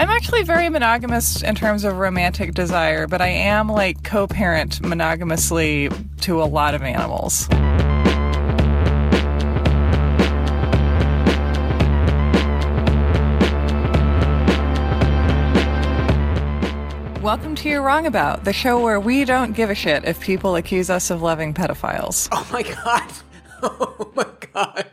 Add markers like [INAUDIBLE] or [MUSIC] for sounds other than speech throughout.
I'm actually very monogamous in terms of romantic desire, but I am like co parent monogamously to a lot of animals. Welcome to You're Wrong About, the show where we don't give a shit if people accuse us of loving pedophiles. Oh my god. [LAUGHS] Oh my god.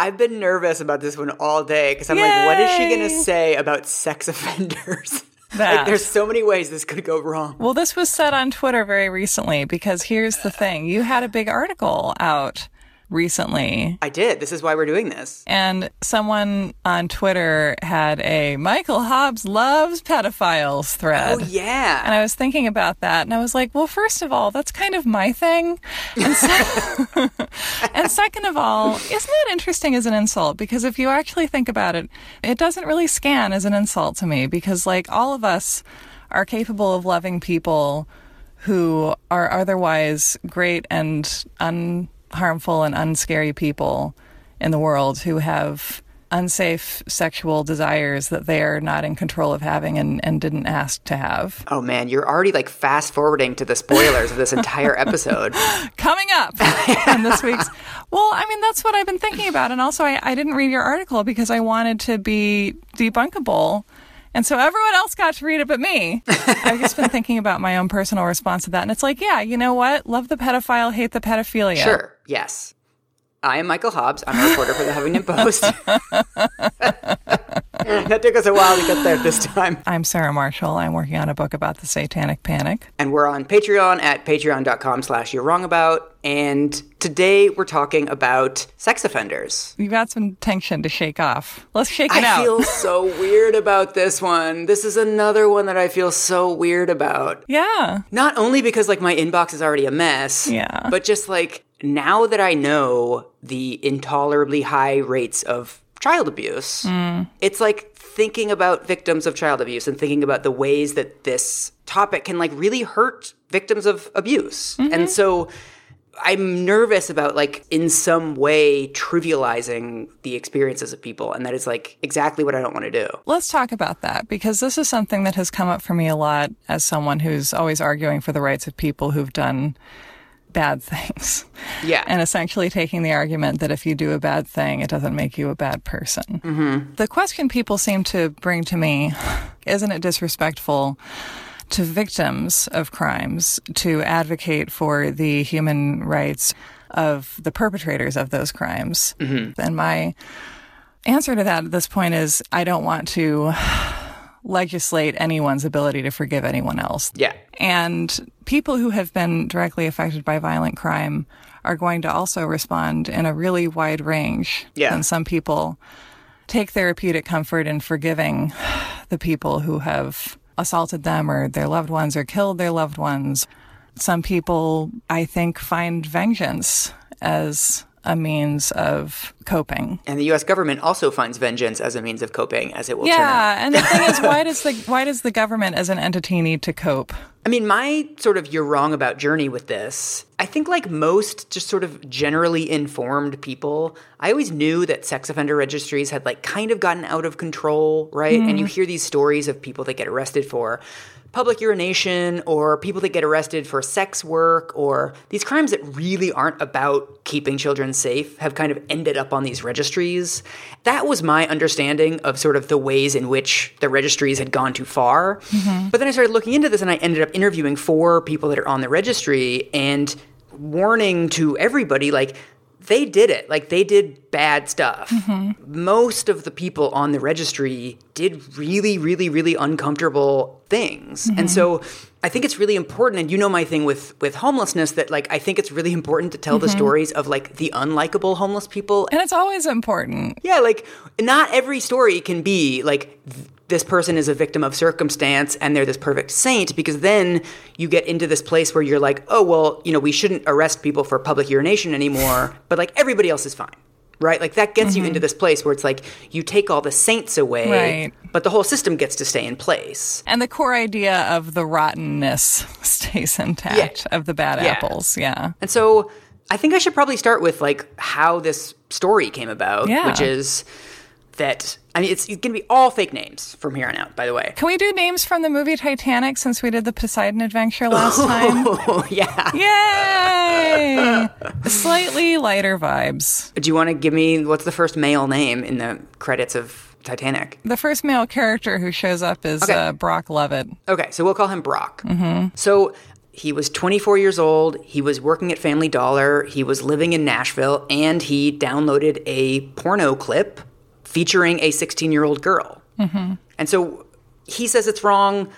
I've been nervous about this one all day because I'm like, what is she going to say about sex [LAUGHS] offenders? Like, there's so many ways this could go wrong. Well, this was said on Twitter very recently because here's the thing you had a big article out recently I did. This is why we're doing this. And someone on Twitter had a Michael Hobbs loves pedophiles thread. Oh, yeah. And I was thinking about that, and I was like, well, first of all, that's kind of my thing. And, se- [LAUGHS] and second of all, isn't that interesting as an insult? Because if you actually think about it, it doesn't really scan as an insult to me because, like, all of us are capable of loving people who are otherwise great and unharmful and unscary people in the world who have unsafe sexual desires that they are not in control of having and, and didn't ask to have. Oh man, you're already like fast forwarding to the spoilers of this entire [LAUGHS] episode. Coming up in this week's. [LAUGHS] Well, I mean, that's what I've been thinking about. And also, I, I didn't read your article because I wanted to be debunkable. And so everyone else got to read it but me. [LAUGHS] I've just been thinking about my own personal response to that. And it's like, yeah, you know what? Love the pedophile, hate the pedophilia. Sure. Yes. I am Michael Hobbs. I'm a reporter for the Huffington Post. [LAUGHS] [LAUGHS] that took us a while to get there this time. I'm Sarah Marshall. I'm working on a book about the satanic panic. And we're on Patreon at patreon.com slash you're wrong about. And today we're talking about sex offenders. You've got some tension to shake off. Let's shake it I out. I feel so [LAUGHS] weird about this one. This is another one that I feel so weird about. yeah. Not only because like my inbox is already a mess, Yeah. but just like now that I know the intolerably high rates of child abuse, Hmm. it's like thinking about victims of child abuse and thinking about the ways that this topic can like really hurt victims of abuse. Mm-hmm. And so I'm nervous about like in some way trivializing the experiences of people and that is like exactly what I don't want to do. Let's talk about that because this is something that has come up for me a lot as someone who's always arguing for the rights of people who've done bad things. [LAUGHS] Yeah. And essentially taking the argument that if you do a bad thing, it doesn't make you a bad person. Mm-hmm. The question people seem to bring to me [SIGHS] isn't it disrespectful to victims of crimes to advocate for the human rights of the perpetrators of those crimes? And my answer to that at this point is I don't want to legislate anyone's ability to forgive anyone else. yeah. And people who have been directly affected by violent crime are going to also respond in a really wide range. Yeah. And some people take therapeutic comfort in forgiving the people who have assaulted them or their loved ones or killed their loved ones. Some people, I think, find vengeance as a means of coping. And the US government also finds vengeance as a means of coping as it will turn out. Yeah, and the thing is, why [LAUGHS] does the why does the government as an entity need to cope? I mean, my sort of you're wrong about journey with this, I think like most just sort of generally informed people, I always knew that sex offender registries had like kind of gotten out of control, right? And you mm. hear these stories of people that get arrested for public urination or people that get arrested for sex work or these crimes that really aren't about keeping children safe have kind of ended up on these registries. That was my understanding of sort of the ways in which the registries had gone too far. Mm-hmm. But then I started looking into this and I ended up interviewing four people that are on the registry and warning to everybody like they did it. Like they did bad stuff. Mm-hmm. Most of the people on the registry did really, really, really uncomfortable things. And mm-hmm. so I think it's really important, and you know my thing with with homelessness that like I think it's really important to tell the mm-hmm. stories of like the unlikable homeless people. And it's always important. Yeah, like not every story can be like th- this person is a victim of circumstance and they're this perfect saint because then you get into this place where you're like, oh, well, you know, we shouldn't arrest people for public urination anymore, but like everybody else is fine. Right? Like that gets you into mm-hmm. this place where it's like you take all the saints away, Right. but the whole system gets to stay in place. And the core idea of the rottenness [LAUGHS] stays intact of the bad Yeah. apples. Yeah. And so I think I should probably start with like how this story came about, Yeah. which is that I mean, it's, it's going to be all fake names from here on out. By the way, Can we do names from the movie Titanic since we did the Poseidon Adventure last [LAUGHS] time? oh yeah. Yay! Slightly lighter vibes. Do you want to give me what's the first male name in the credits of Titanic? The first male character who shows up is Okay. uh, Brock Lovett. Okay, so we'll call him Brock. Mm-hmm. So he was 24 years old. He was working at Family Dollar. He was living in Nashville, and he downloaded a porno clip featuring a 16 year old girl. Mm-hmm. And so he says it's wrong.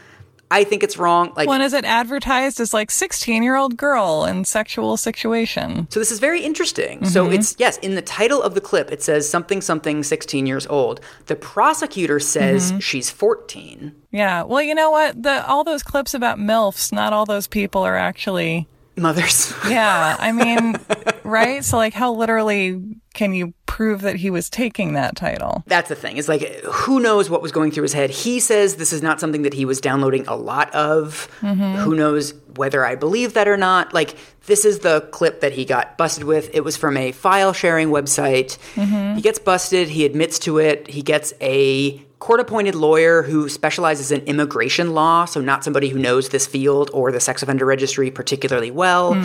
I think it's wrong. Like, When is it advertised as like 16 year old girl in sexual situation? So this is very interesting. So it's yes, in the title of the clip it says something something 16 years old. The prosecutor says she's 14. Yeah. Well, you know what? The all those clips about MILFs, not all those people are actually Mothers. Yeah, I mean, [LAUGHS] right? So like how literally can you prove that he was taking that title? That's the thing. It's like who knows what was going through his head. He says this is not something that he was downloading a lot of. Mm-hmm. Who knows whether I believe that or not. Like this is the clip that he got busted with. It was from a file sharing website. Mm-hmm. He gets busted, he admits to it. He gets a court appointed lawyer who specializes in immigration law, so not somebody who knows this field or the sex offender registry particularly well.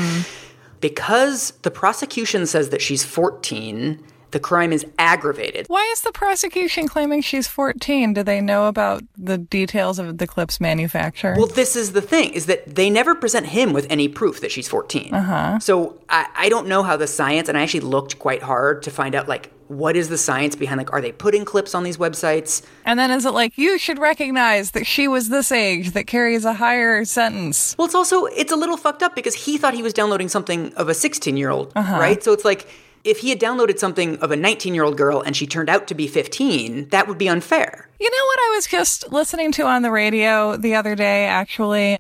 Because the prosecution says that she's 14, the crime is aggravated. Why is the prosecution claiming she's 14? Do they know about the details of the clip's manufacture? Well, this is the thing: is that they never present him with any proof that she's 14. Uh-huh. So I, I don't know how the science, and I actually looked quite hard to find out like what is the science behind like are they putting clips on these websites? and then is it like you should recognize that she was this age that carries a higher sentence? Well, it's also it's a little fucked up because he thought he was downloading something of a 16 year old, uh-huh. right? So it's like if he had downloaded something of a 19 year old girl and she turned out to be 15, that would be unfair. You know what I was just listening to on the radio the other day, actually?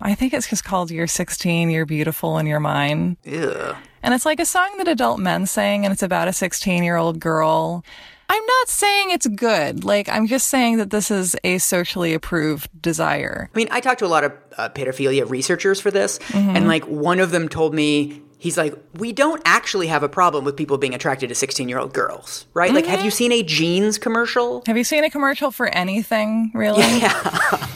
I think it's just called You're 16, You're Beautiful, and You're Mine. Ugh. And it's like a song that adult men sing, and it's about a 16 year old girl. I'm not saying it's good. Like, I'm just saying that this is a socially approved desire. I mean, I talked to a lot of uh, pedophilia researchers for this, and like one of them told me, he's like, we don't actually have a problem with people being attracted to 16 year old girls, right? Like, have you seen a jeans commercial? Have you seen a commercial for anything, really? [LAUGHS] Yeah.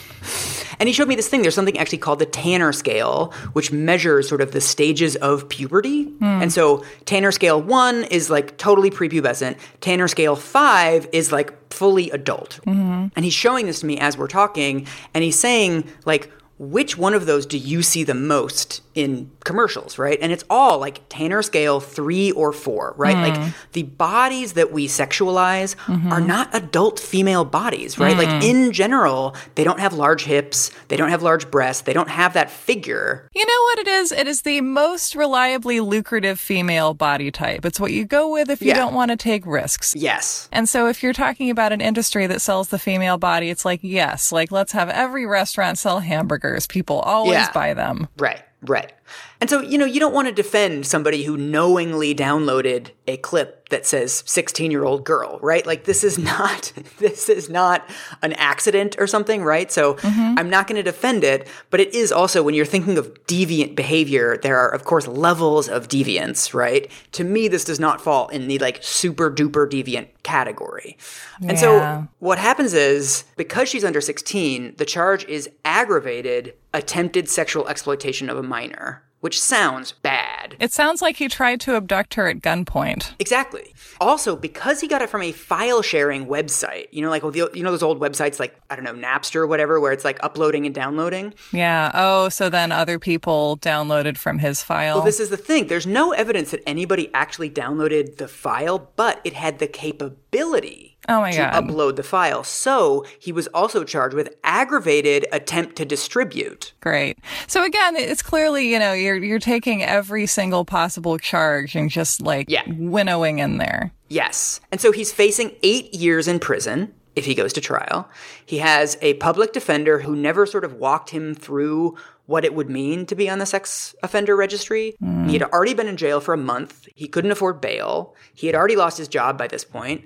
And he showed me this thing. There's something actually called the Tanner scale, which measures sort of the stages of puberty. And so Tanner scale one is like totally prepubescent. Tanner scale five is like fully adult. Mm-hmm. And he's showing this to me as we're talking, and he's saying, like, which one of those do you see the most in commercials, right? And it's all like Tanner scale three or four, right? Like hmm. the bodies that we sexualize mm-hmm. are not adult female bodies, right? Like hmm. in general, they don't have large hips, they don't have large breasts, they don't have that figure. You know what it is? It is the most reliably lucrative female body type. It's what you go with if you Yeah. don't want to take risks. Yes. And so if you're talking about an industry that sells the female body, it's like, yes, like let's have every restaurant sell hamburgers. People always Yeah. buy them. Right, right. And so, you know, you don't want to defend somebody who knowingly downloaded a clip that says 16 year old girl, right? Like, this is [LAUGHS] not, this is not an accident or something, right? So mm-hmm. I'm not going to defend it, but it is also when you're thinking of deviant behavior, there are, of course, levels of deviance, right? To me, this does not fall in the like super duper deviant category. And so what happens is because she's under 16, the charge is aggravated attempted sexual exploitation of a minor, which sounds bad. It sounds like he tried to abduct her at gunpoint. Exactly. Also, because he got it from a file sharing website, you know, like well, the- you know those old websites like I don't know Napster or whatever, where it's like uploading and downloading. Yeah. Oh, so then other people downloaded from his file. Well, this is the thing. There's no evidence that anybody actually downloaded the file, but it had the capability Oh my to God. upload the file. So he was also charged with aggravated attempt to distribute. Great. So again, it's clearly, you know, you're you're taking every single possible charge and just like Yeah. winnowing in there. Yes. And so he's facing eight years in prison if he goes to trial. He has a public defender who never sort of walked him through what it would mean to be on the sex offender registry. Hmm. He had already been in jail for a month. He couldn't afford bail. He had already lost his job by this point.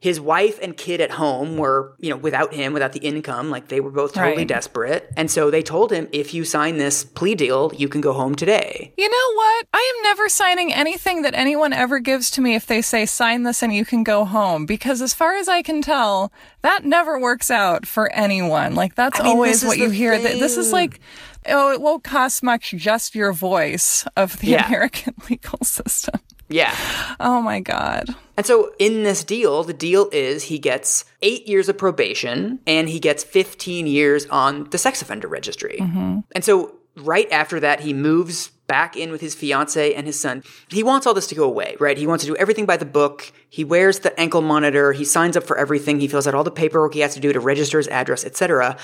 His wife and kid at home were, you know, without him, without the income, like they were both totally Right. desperate. And so they told him, if you sign this plea deal, you can go home today. You know what? I am never signing anything that anyone ever gives to me if they say sign this and you can go home because as far as I can tell, that never works out for anyone. Like that's I mean, always what you the hear this is like oh, it won't cost much just your voice of the Yeah. American [LAUGHS] legal system. Yeah. Oh my god. And so in this deal, the deal is he gets eight years of probation and he gets 15 years on the sex offender registry. Mm-hmm. And so right after that, he moves back in with his fiance and his son. He wants all this to go away, right? He wants to do everything by the book. He wears the ankle monitor. He signs up for everything. He fills out all the paperwork he has to do to register his address, etc.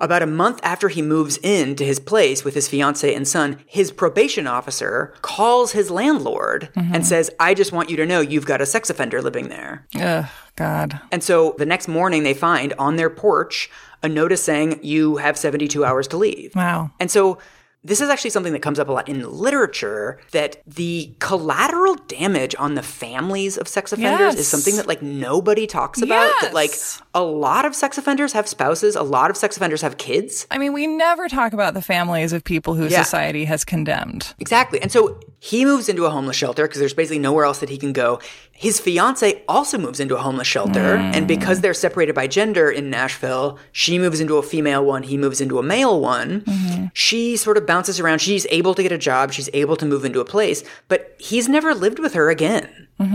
About a month after he moves in to his place with his fiance and son, his probation officer calls his landlord and mm-hmm. says, I just want you to know you've got a sex offender living there. Ugh, god. And so the next morning, they find on their porch a notice saying, You have 72 hours to leave. Wow. And so this is actually something that comes up a lot in literature that the collateral damage on the families of sex offenders Yes. is something that like nobody talks about. That like a lot of sex offenders have spouses, a lot of sex offenders have kids. I mean, we never talk about the families of people who Yeah. society has condemned. Exactly. And so he moves into a homeless shelter because there's basically nowhere else that he can go. His fiance also moves into a homeless shelter. And because they're separated by gender in Nashville, she moves into a female one, he moves into a male one. She sort of bounces around. She's able to get a job, she's able to move into a place, but he's never lived with her again.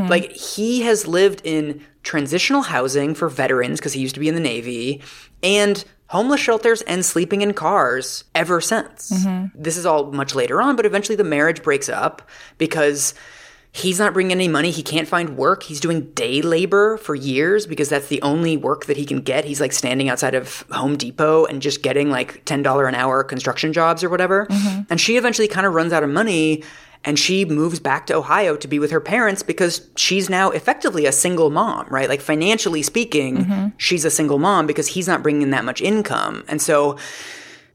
Like he has lived in transitional housing for veterans because he used to be in the Navy and homeless shelters and sleeping in cars ever since. Mm-hmm. This is all much later on, but eventually the marriage breaks up because he's not bringing any money. He can't find work. He's doing day labor for years because that's the only work that he can get. He's like standing outside of Home Depot and just getting like $10 an hour construction jobs or whatever. Mm-hmm. And she eventually kind of runs out of money and she moves back to Ohio to be with her parents because she's now effectively a single mom, right? Like financially speaking, mm-hmm. she's a single mom because he's not bringing in that much income. And so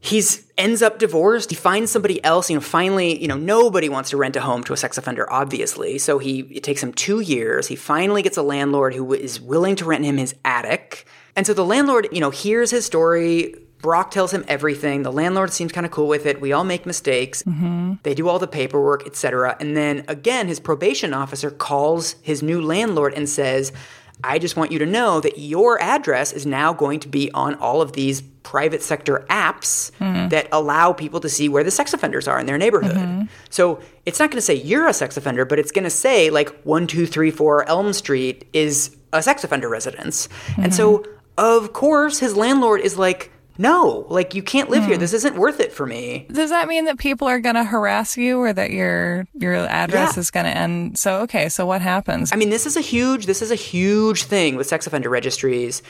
he's ends up divorced. He finds somebody else you know finally you know nobody wants to rent a home to a sex offender obviously. So he it takes him two years. He finally gets a landlord who is willing to rent him his attic. And so the landlord you know hears his story brock tells him everything. The landlord seems kind of cool with it. We all make mistakes. Mm-hmm. they do all the paperwork etc and then again his probation officer calls his new landlord and says I just want you to know that your address is now going to be on all of these private sector apps mm-hmm. that allow people to see where the sex offenders are in their neighborhood. Mm-hmm. So it's not going to say you're a sex offender, but it's going to say like 1234 Elm Street is a sex offender residence. And so, mm-hmm. of course, his landlord is like, no, like you can't live here. Hmm. This isn't worth it for me. Does that mean that people are going to harass you or that your your address Yeah. is going to end? So okay, so what happens? I mean, this is a huge this is a huge thing with sex offender registries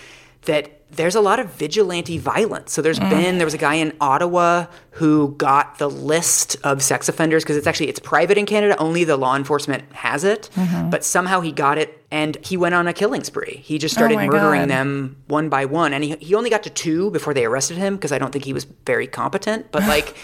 that there's a lot of vigilante violence. So there's mm. been there was a guy in Ottawa who got the list of sex offenders because it's actually it's private in Canada, only the law enforcement has it, mm-hmm. but somehow he got it and he went on a killing spree. He just started oh my murdering God. them one by one and he he only got to 2 before they arrested him because I don't think he was very competent, but [SIGHS] like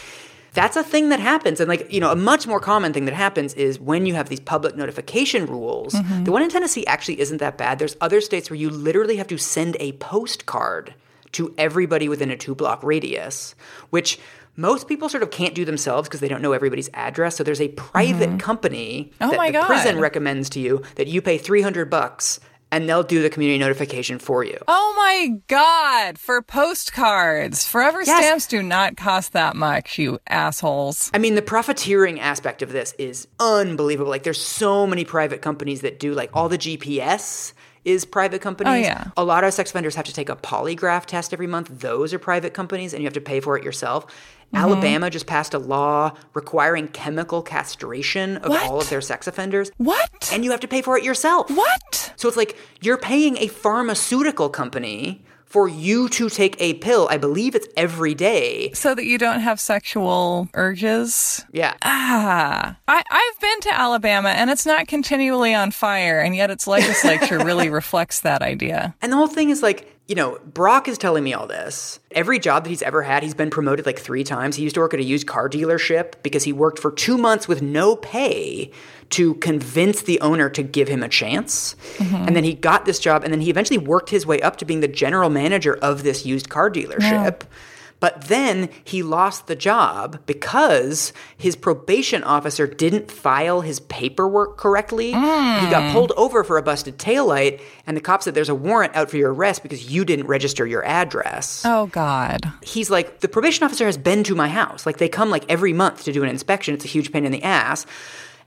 that's a thing that happens. And like, you know, a much more common thing that happens is when you have these public notification rules. Mm-hmm. The one in Tennessee actually isn't that bad. There's other states where you literally have to send a postcard to everybody within a two block radius, which most people sort of can't do themselves because they don't know everybody's address. So there's a private mm-hmm. company Oh that the prison recommends to you that you pay 300 bucks and they'll do the community notification for you. Oh my God! For postcards, Forever Yes. stamps do not cost that much, you assholes. I mean, the profiteering aspect of this is unbelievable. Like, there's so many private companies that do like all the GPS is private companies. Oh, yeah. A lot of sex offenders have to take a polygraph test every month. Those are private companies, and you have to pay for it yourself. Mm-hmm. Alabama just passed a law requiring chemical castration of What? all of their sex offenders, What? and you have to pay for it yourself. what? So it's like you're paying a pharmaceutical company for you to take a pill. I believe it's every day. So that you don't have sexual urges? Yeah. Ah, I, I've been to Alabama and it's not continually on fire, and yet its legislature really [LAUGHS] reflects that idea. And the whole thing is like you know, Brock is telling me all this. Every job that he's ever had, he's been promoted like three times. He used to work at a used car dealership because he worked for two months with no pay to convince the owner to give him a chance. Mm-hmm. And then he got this job, and then he eventually worked his way up to being the general manager of this used car dealership. But then he lost the job because his probation officer didn't file his paperwork correctly. He got hmm. pulled over for a busted taillight, and the cop said, There's a warrant out for your arrest because you didn't register your address. Oh, God. He's like, The probation officer has been to my house. Like, they come like every month to do an inspection. It's a huge pain in the ass.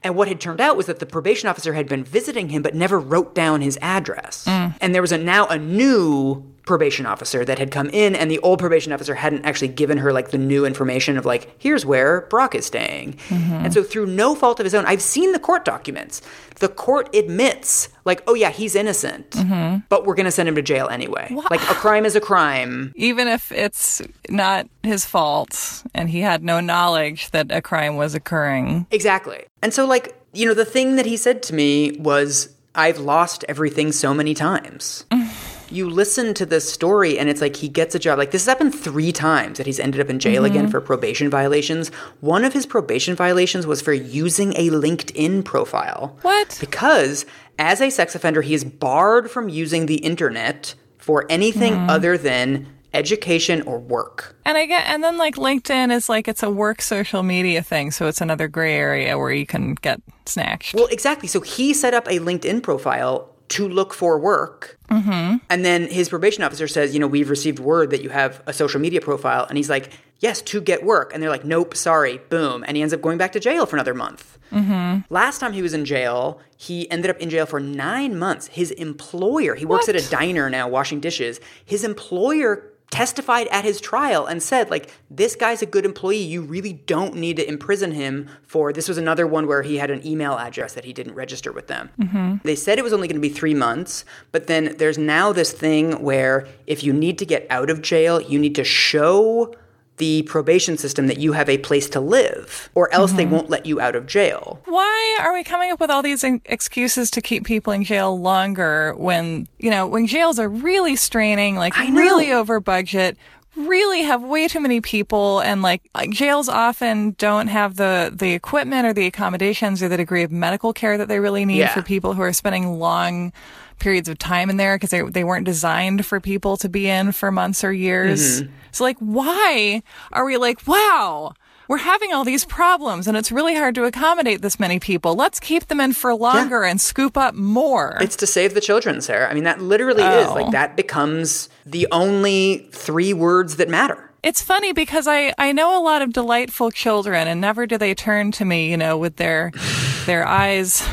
And what had turned out was that the probation officer had been visiting him but never wrote down his address. Mm. And there was a now a new probation officer that had come in and the old probation officer hadn't actually given her like the new information of like here's where Brock is staying. Mm-hmm. And so through no fault of his own, I've seen the court documents. The court admits like oh yeah, he's innocent, mm-hmm. but we're going to send him to jail anyway. Like a crime is a crime. Even if it's not his fault and he had no knowledge that a crime was occurring. Exactly. And so, like, you know, the thing that he said to me was, I've lost everything so many times. [SIGHS] you listen to this story and it's like he gets a job. Like, this has happened three times that he's ended up in jail mm-hmm. again for probation violations. One of his probation violations was for using a LinkedIn profile. What? Because as a sex offender, he is barred from using the internet for anything mm-hmm. other than education or work. And I get, and then like LinkedIn is like it's a work social media thing, so it's another gray area where you can get snatched. Well, exactly. So he set up a LinkedIn profile to look for work. Mm-hmm. And then his probation officer says, you know, we've received word that you have a social media profile. And he's like, yes, to get work. And they're like, nope, sorry, boom. And he ends up going back to jail for another month. Mm-hmm. Last time he was in jail, he ended up in jail for nine months. His employer, he works at a diner now washing dishes, his employer testified at his trial and said like this guy's a good employee you really don't need to imprison him for this was another one where he had an email address that he didn't register with them mm-hmm. they said it was only going to be three months but then there's now this thing where if you need to get out of jail you need to show the probation system that you have a place to live or else they mm-hmm. won't let you out of jail. Why are we coming up with all these in- excuses to keep people in jail longer when, you know, when jails are really straining, like really over budget, really have way too many people and like like, jails often don't have the the equipment or the accommodations or the degree of medical care that they really need Yeah. for people who are spending long periods of time in there because they, they weren't designed for people to be in for months or years. Mm-hmm. So like why are we like, wow, we're having all these problems and it's really hard to accommodate this many people. Let's keep them in for longer and scoop up more. It's to save the children, Sarah. I mean, that literally is Oh. like that becomes the only three words that matter. It's funny because I, I know a lot of delightful children and never do they turn to me, you know, with their their eyes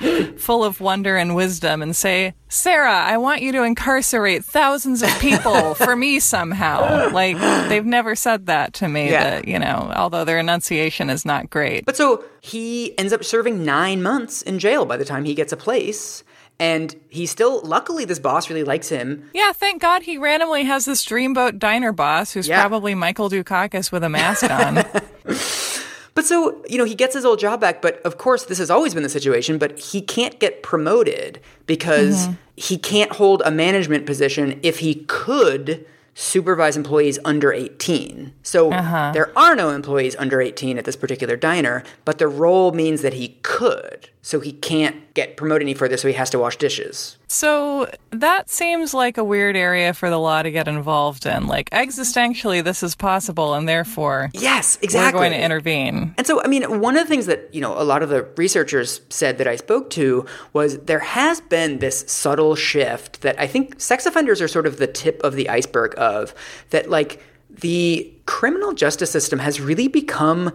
[LAUGHS] full of wonder and wisdom and say, Sarah, I want you to incarcerate thousands of people [LAUGHS] for me somehow. Like they've never said that to me Yeah. that, you know, although their enunciation is not great. But so he ends up serving nine months in jail by the time he gets a place. And he still, luckily, this boss really likes him. Yeah, thank God he randomly has this dreamboat diner boss who's Yeah. probably Michael Dukakis with a mask on. [LAUGHS] But so, you know, he gets his old job back. But of course, this has always been the situation, but he can't get promoted because mm-hmm. he can't hold a management position if he could supervise employees under 18. So uh-huh. there are no employees under 18 at this particular diner, but the role means that he could. So he can't get promoted any further, so he has to wash dishes. So that seems like a weird area for the law to get involved in. Like existentially, this is possible, and therefore Yes, exactly. we're going to intervene. And so, I mean, one of the things that, you know, a lot of the researchers said that I spoke to was there has been this subtle shift that I think sex offenders are sort of the tip of the iceberg of, that, like, the criminal justice system has really become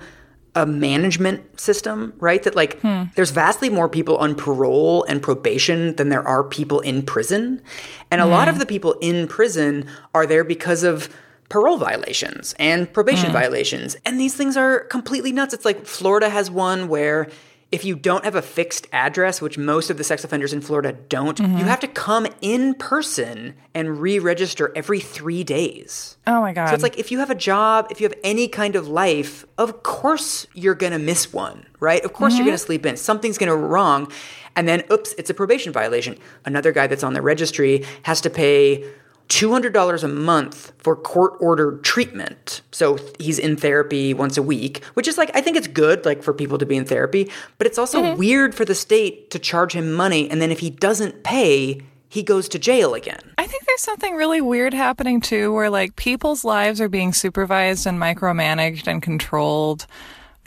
a management system, right? That, like, hmm. there's vastly more people on parole and probation than there are people in prison. And a lot of hmm. the people in prison are there because of parole violations and probation hmm. violations. And these things are completely nuts. It's like Florida has one where if you don't have a fixed address, which most of the sex offenders in Florida don't, you mm-hmm. have to come in person and re register every three days. Oh my God. So it's like if you have a job, if you have any kind of life, of course you're gonna miss one, right? Of course you're mm-hmm. gonna sleep in. Something's gonna go wrong. And then, oops, it's a probation violation. Another guy that's on the registry has to pay $200 a month for court ordered treatment. So he's in therapy once a week, which is like, I think it's good, like for people to be in therapy, but it's also mm-hmm. weird for the state to charge him money. And then if he doesn't pay, he goes to jail again. I think there's something really weird happening too, where like people's lives are being supervised and micromanaged and controlled.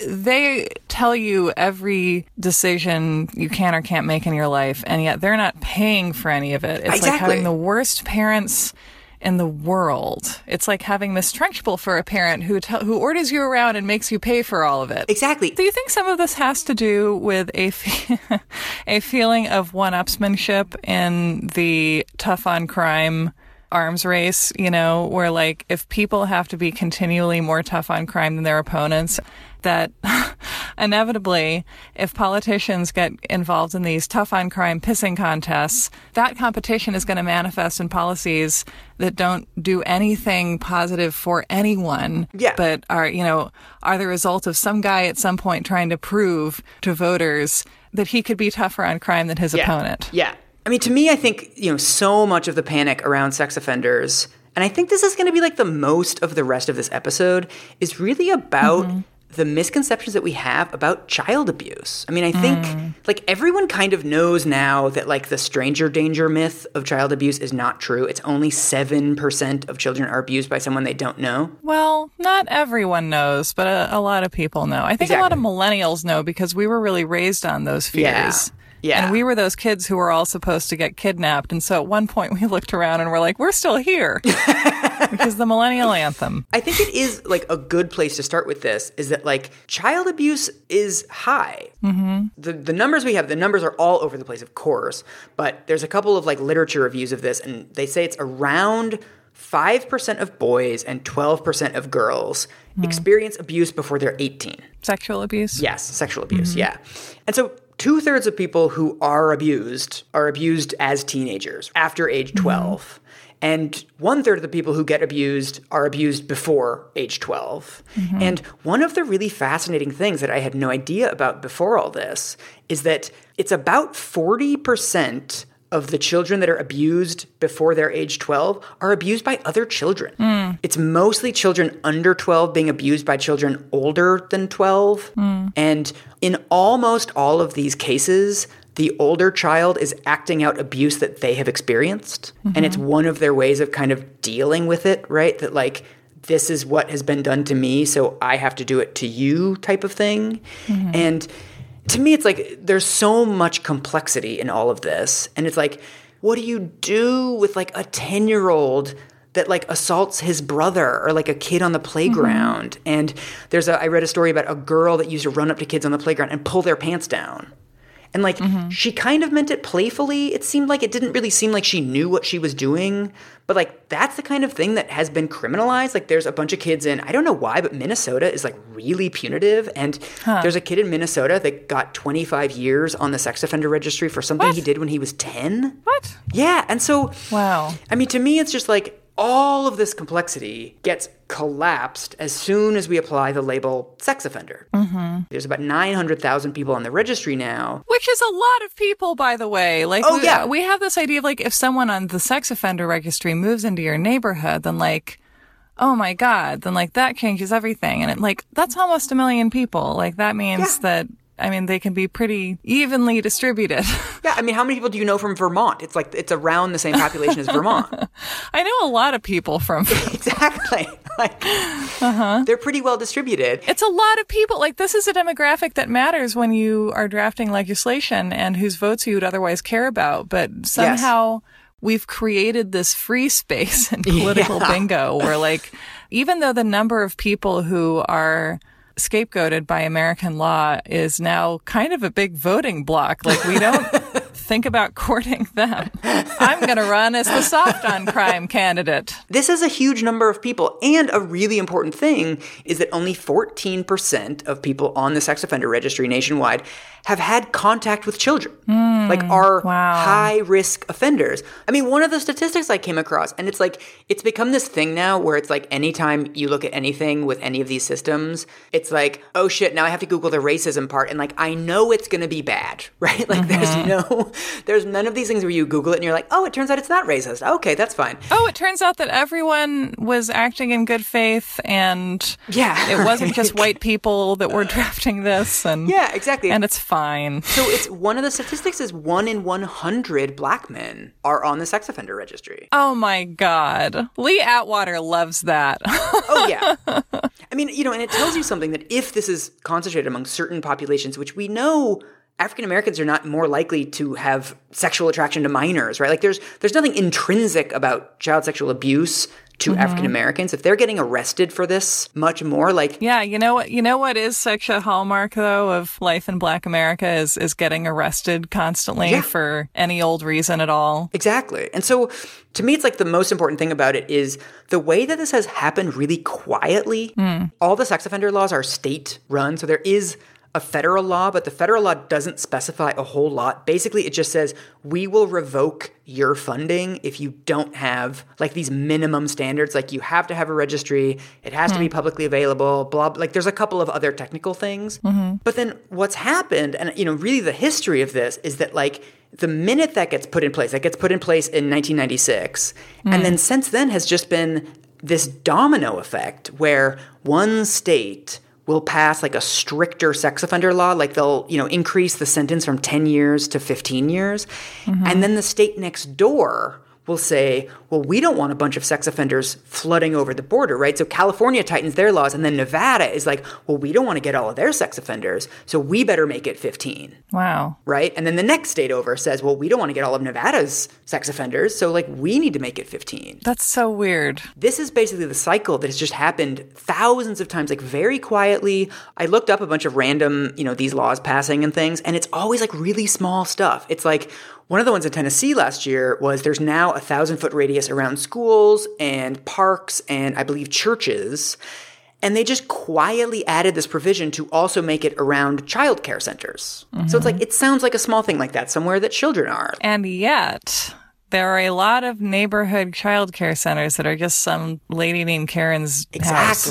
They tell you every decision you can or can't make in your life, and yet they're not paying for any of it. It's exactly. like having the worst parents in the world. It's like having Miss Trunchbull for a parent who te- who orders you around and makes you pay for all of it. Exactly. Do you think some of this has to do with a fe- [LAUGHS] a feeling of one-upsmanship in the tough on crime arms race, you know, where like if people have to be continually more tough on crime than their opponents, that [LAUGHS] inevitably, if politicians get involved in these tough on crime pissing contests, that competition is going to manifest in policies that don't do anything positive for anyone, yeah. but are, you know, are the result of some guy at some point trying to prove to voters that he could be tougher on crime than his yeah. opponent. Yeah. I mean, to me, I think, you know, so much of the panic around sex offenders, and I think this is going to be like the most of the rest of this episode, is really about mm-hmm the misconceptions that we have about child abuse. I mean, I think mm. like everyone kind of knows now that like the stranger danger myth of child abuse is not true. It's only 7% of children are abused by someone they don't know. Well, not everyone knows, but a, a lot of people know. I think exactly. a lot of millennials know because we were really raised on those fears. Yeah. Yeah. And we were those kids who were all supposed to get kidnapped. And so at one point we [LAUGHS] looked around and we're like, we're still here. [LAUGHS] Which is the millennial anthem. I think it is like a good place to start with this is that like child abuse is high. Mm-hmm. The, the numbers we have, the numbers are all over the place, of course. But there's a couple of like literature reviews of this, and they say it's around 5% of boys and 12% of girls mm. experience abuse before they're 18. Sexual abuse? Yes, sexual abuse, mm-hmm. yeah. And so two thirds of people who are abused are abused as teenagers after age mm-hmm. 12. Mm-hmm. And one third of the people who get abused are abused before age 12. Mm-hmm. And one of the really fascinating things that I had no idea about before all this is that it's about 40% of the children that are abused before they're age 12 are abused by other children. Mm. It's mostly children under 12 being abused by children older than 12. Mm. And in almost all of these cases, the older child is acting out abuse that they have experienced. Mm-hmm. And it's one of their ways of kind of dealing with it, right? That, like, this is what has been done to me, so I have to do it to you type of thing. Mm-hmm. And to me, it's like there's so much complexity in all of this. And it's like, what do you do with like a 10 year old that like assaults his brother or like a kid on the playground? Mm-hmm. And there's a, I read a story about a girl that used to run up to kids on the playground and pull their pants down. And like mm-hmm. she kind of meant it playfully. It seemed like it didn't really seem like she knew what she was doing. But like that's the kind of thing that has been criminalized. Like there's a bunch of kids in I don't know why, but Minnesota is like really punitive. And huh. there's a kid in Minnesota that got 25 years on the sex offender registry for something what? he did when he was 10. What? Yeah. And so Wow. I mean to me it's just like all of this complexity gets collapsed as soon as we apply the label sex offender. Mm-hmm. There's about 900,000 people on the registry now. Which is a lot of people, by the way. Like, oh, we, yeah. we have this idea of like, if someone on the sex offender registry moves into your neighborhood, then like, oh my God, then like that changes everything. And it like, that's almost a million people. Like, that means yeah. that I mean, they can be pretty evenly distributed. [LAUGHS] yeah, I mean, how many people do you know from Vermont? It's like it's around the same population as Vermont. [LAUGHS] I know a lot of people from [LAUGHS] exactly. Like, uh-huh. they're pretty well distributed. It's a lot of people. Like this is a demographic that matters when you are drafting legislation and whose votes you would otherwise care about. But somehow. Yes. We've created this free space in political yeah. bingo where like, even though the number of people who are scapegoated by American law is now kind of a big voting block. Like we don't think about courting them. I'm going to run as the soft on crime candidate. This is a huge number of people. And a really important thing is that only 14% of people on the sex offender registry nationwide have had contact with children, mm, like are wow. high risk offenders. I mean, one of the statistics I came across, and it's like, it's become this thing now where it's like anytime you look at anything with any of these systems, it's like, oh shit, now I have to Google the racism part. And like, I know it's going to be bad, [LAUGHS] right? Like, mm-hmm. there's no There's none of these things where you Google it and you're like, oh, it turns out it's not racist. Okay, that's fine. Oh, it turns out that everyone was acting in good faith and Yeah. it wasn't just [LAUGHS] white people that were drafting this and Yeah, exactly. and it's fine. so it's one of the statistics is one in 100 black men are on the sex offender registry. Oh my god. Lee Atwater loves that. Oh yeah. [LAUGHS] I mean, you know, and it tells you something that if this is concentrated among certain populations, which we know African Americans are not more likely to have sexual attraction to minors, right? Like there's there's nothing intrinsic about child sexual abuse to mm-hmm. African Americans. If they're getting arrested for this much more, like yeah, you know what you know what is such a hallmark though of life in black America is is getting arrested constantly Yeah. for any old reason at all. Exactly. And so to me, it's like the most important thing about it is the way that this has happened really quietly. Mm. All the sex offender laws are state run. So there is a federal law, but the federal law doesn't specify a whole lot. Basically, it just says we will revoke your funding if you don't have like these minimum standards. Like you have to have a registry, it has to be publicly available, blah, blah. Like there's a couple of other technical things. Mm-hmm. But then what's happened, and you know, really the history of this is that like the minute that gets put in place, that gets put in place in 1996, and then since then has just been this domino effect where one state will pass like a stricter sex offender law like they'll you know increase the sentence from 10 years to 15 years. Mm-hmm. And then the state next door will say, well, we don't want a bunch of sex offenders flooding over the border, right? So California tightens their laws, and then Nevada is like, well, we don't want to get all of their sex offenders, so we better make it 15 Wow. right? And then the next state over says, well, we don't want to get all of Nevada's sex offenders, so like we need to make it 15. That's so weird. This is basically the cycle that has just happened thousands of times, like very quietly. I looked up a bunch of random, you know, these laws passing and things, and it's always like really small stuff. It's like one of the ones in Tennessee last year was there's now a thousand foot radius around schools and parks and I believe churches. And they just quietly added this provision to also make it around childcare centers. So it's like, it sounds like a small thing like that, somewhere that children are. And yet, there are a lot of neighborhood childcare centers that are just some lady named Karen's house.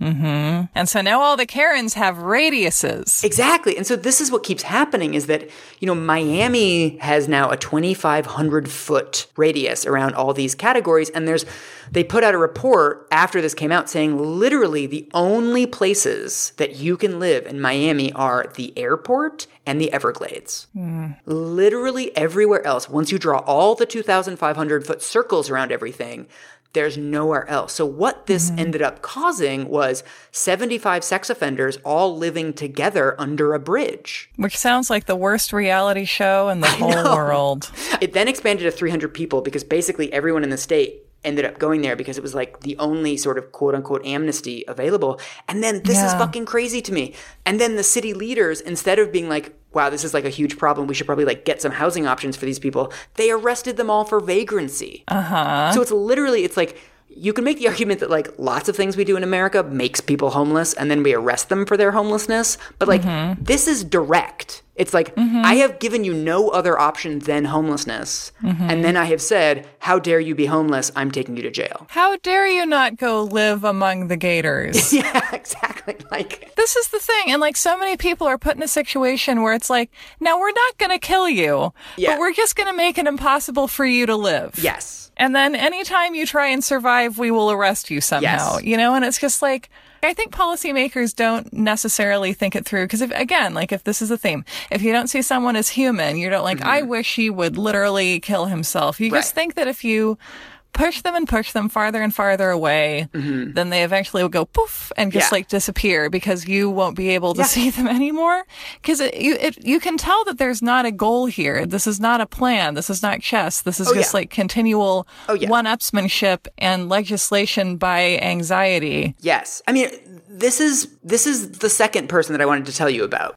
Exactly. And so now all the Karens have radiuses. Exactly. And so this is what keeps happening is that, you know, Miami has now a 2,500 foot radius around all these categories. And there's, they put out a report after this came out saying literally the only places that you can live in Miami are the airport and the Everglades. Hmm. Literally everywhere else, once you draw all the 2,500 foot circles around everything, there's nowhere else. So what this mm-hmm. ended up causing was 75 sex offenders all living together under a bridge. Which sounds like the worst reality show in the whole world. [LAUGHS] It then expanded to 300 people because basically everyone in the state ended up going there because it was like the only sort of quote unquote amnesty available. And then this is fucking crazy to me. And then the city leaders, instead of being like, wow, this is like a huge problem, we should probably like get some housing options for these people, they arrested them all for vagrancy. Uh huh. So it's literally, it's like, you can make the argument that like lots of things we do in America makes people homeless and then we arrest them for their homelessness. But like this is direct. It's like mm-hmm. I have given you no other option than homelessness. Mm-hmm. And then I have said, How dare you be homeless? I'm taking you to jail. How dare you not go live among the gators? [LAUGHS] yeah, exactly. Like this is the thing. And like so many people are put in a situation where it's like, now we're not going to kill you, Yeah. but we're just going to make it impossible for you to live. yes. And then anytime you try and survive, we will arrest you somehow, Yes. you know? And it's just like, I think policymakers don't necessarily think it through. Cause if, again, like if this is a theme, if you don't see someone as human, you don't like, I wish he would literally kill himself. You just Mm-hmm. Think that if you push them and push them farther and farther away, then they eventually will go poof and just Mm-hmm. Yeah. like disappear because you won't be able to Yeah. see them [LAUGHS] anymore. Cause it, you, it, you can tell that there's not a goal here. This is not a plan. This is not chess. This is Oh, just yeah. like continual Oh, one-upsmanship and legislation by anxiety. Yes. I mean, this is this is the second person that I wanted to tell you about.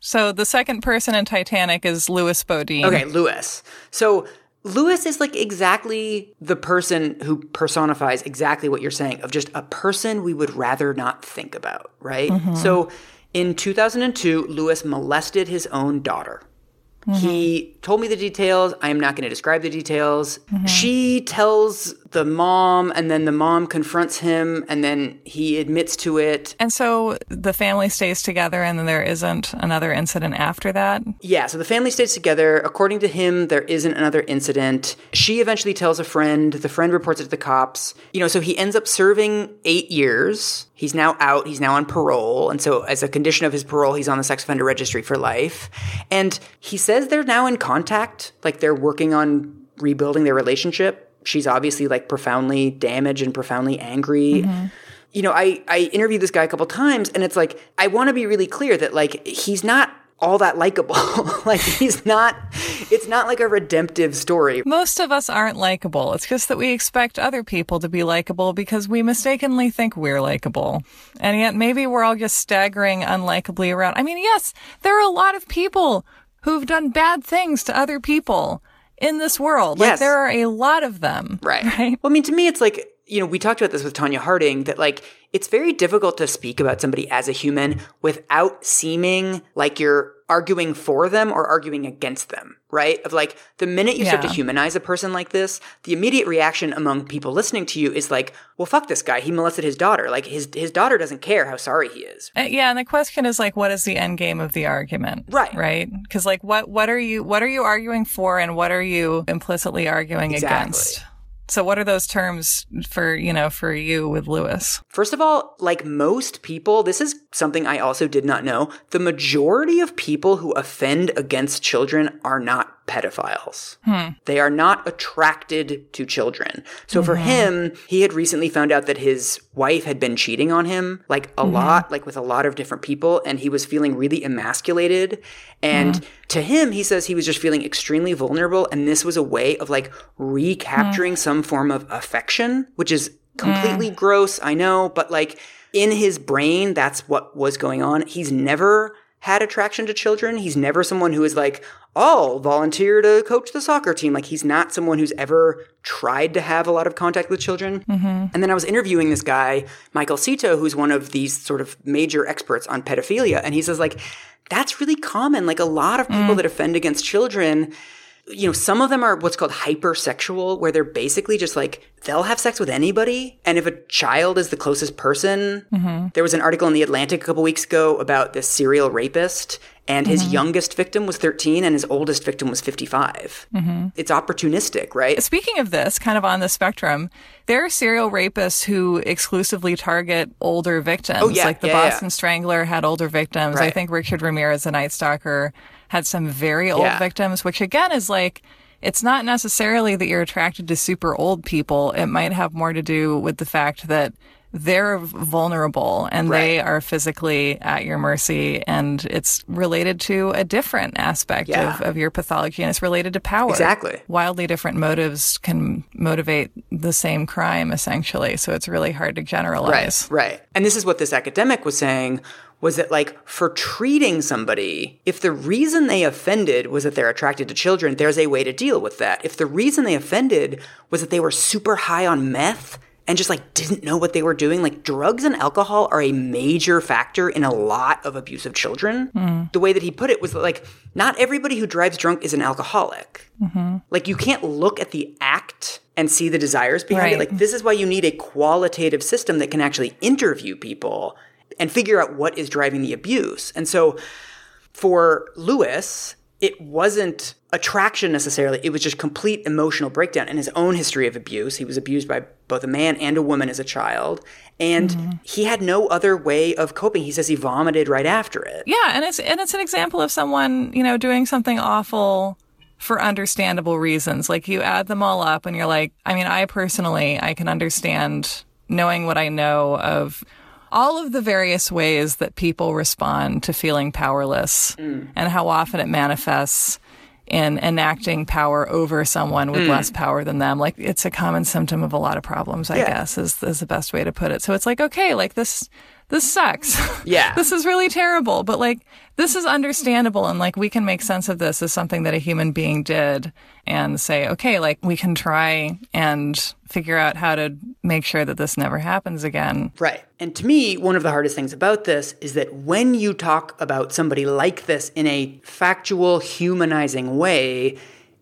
So the second person in Titanic is Lewis Bodine. Okay, Lewis. So Lewis is like exactly the person who personifies exactly what you're saying of just a person we would rather not think about, right? Mm-hmm. So in 2002, Lewis molested his own daughter. He mm-hmm. told me the details. I am not going to describe the details. Mm-hmm. She tells the mom, and then the mom confronts him, and then he admits to it. And so the family stays together, and then there isn't another incident after that? Yeah, so the family stays together. According to him, there isn't another incident. She eventually tells a friend. The friend reports it to the cops. You know, so he ends up serving eight years. He's now out. He's now on parole. And so, as a condition of his parole, he's on the sex offender registry for life. And he says they're now in contact, like they're working on rebuilding their relationship she's obviously like profoundly damaged and profoundly angry. Mm-hmm. You know, I I interviewed this guy a couple times and it's like I want to be really clear that like he's not all that likable. [LAUGHS] like he's not it's not like a redemptive story. Most of us aren't likable. It's just that we expect other people to be likable because we mistakenly think we're likable. And yet maybe we're all just staggering unlikably around. I mean, yes, there are a lot of people who've done bad things to other people in this world. Yes. Like there are a lot of them. Right. [LAUGHS] Right. Well, I mean, to me, it's like, you know, we talked about this with Tonya Harding that like it's very difficult to speak about somebody as a human without seeming like you're arguing for them or arguing against them, right? Of like the minute you yeah. start to humanize a person like this, the immediate reaction among people listening to you is like, "Well, fuck this guy. He molested his daughter. Like his his daughter doesn't care how sorry he is." Uh, yeah, and the question is like, what is the end game of the argument? Right. Right? Because like, what what are you what are you arguing for, and what are you implicitly arguing exactly. against? So what are those terms for, you know, for you with Lewis? First of all, like most people, this is something I also did not know. The majority of people who offend against children are not pedophiles. Hmm. They are not attracted to children. So mm-hmm. for him, he had recently found out that his wife had been cheating on him, like a mm-hmm. lot, like with a lot of different people, and he was feeling really emasculated. And mm-hmm. to him, he says he was just feeling extremely vulnerable, and this was a way of like recapturing mm. some form of affection, which is completely mm. gross, I know, but like in his brain, that's what was going on. He's never had attraction to children. He's never someone who is like, I'll volunteer to coach the soccer team. Like he's not someone who's ever tried to have a lot of contact with children. Mm-hmm. And then I was interviewing this guy, Michael Seto, who's one of these sort of major experts on pedophilia. And he says like, that's really common. Like a lot of people mm. that offend against children, you know, some of them are what's called hypersexual, where they're basically just like, they'll have sex with anybody. And if a child is the closest person, mm-hmm. there was an article in The Atlantic a couple weeks ago about this serial rapist. And his mm-hmm. youngest victim was 13 and his oldest victim was 55. Mm-hmm. It's opportunistic, right? Speaking of this, kind of on the spectrum, there are serial rapists who exclusively target older victims. Oh, yeah. Like the yeah, Boston yeah. Strangler had older victims. Right. I think Richard Ramirez, the Night Stalker, had some very old yeah. victims, which again is like, it's not necessarily that you're attracted to super old people. It might have more to do with the fact that they're vulnerable and right. they are physically at your mercy and it's related to a different aspect yeah. of, of your pathology and it's related to power. Exactly. Wildly different motives can motivate the same crime essentially. So it's really hard to generalize. Right, right. And this is what this academic was saying was that like for treating somebody, if the reason they offended was that they're attracted to children, there's a way to deal with that. If the reason they offended was that they were super high on meth and just like didn't know what they were doing, like drugs and alcohol are a major factor in a lot of abusive children. Mm. The way that he put it was that, like not everybody who drives drunk is an alcoholic. Mm-hmm. Like you can't look at the act and see the desires behind right. it. Like this is why you need a qualitative system that can actually interview people and figure out what is driving the abuse. And so for Lewis, it wasn't attraction necessarily. It was just complete emotional breakdown in his own history of abuse. He was abused by both a man and a woman as a child. And mm-hmm. he had no other way of coping. He says he vomited right after it. Yeah, and it's and it's an example of someone, you know, doing something awful for understandable reasons. Like you add them all up and you're like, I mean, I personally I can understand knowing what I know of all of the various ways that people respond to feeling powerless mm. and how often it manifests in enacting power over someone with mm. less power than them. Like it's a common symptom of a lot of problems, I yeah. guess, is, is the best way to put it. So it's like, okay, like this, this sucks. Yeah. [LAUGHS] this is really terrible, but like this is understandable and like we can make sense of this as something that a human being did and say, okay, like we can try and figure out how to make sure that this never happens again. Right. And to me, one of the hardest things about this is that when you talk about somebody like this in a factual, humanizing way,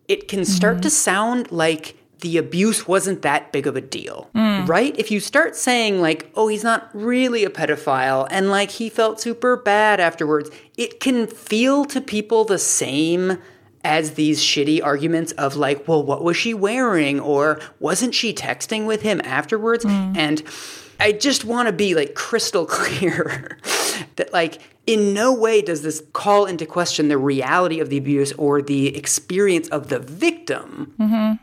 it can start mm-hmm. to sound like the abuse wasn't that big of a deal, right? If you start saying, like, oh, he's not really a pedophile and like he felt super bad afterwards, it can feel to people the same as these shitty arguments of like, well, what was she wearing? Or wasn't she texting with him afterwards? And I just want to be like crystal [LAUGHS] clear that like in no way does this call into question the reality of the abuse or the experience of the victim.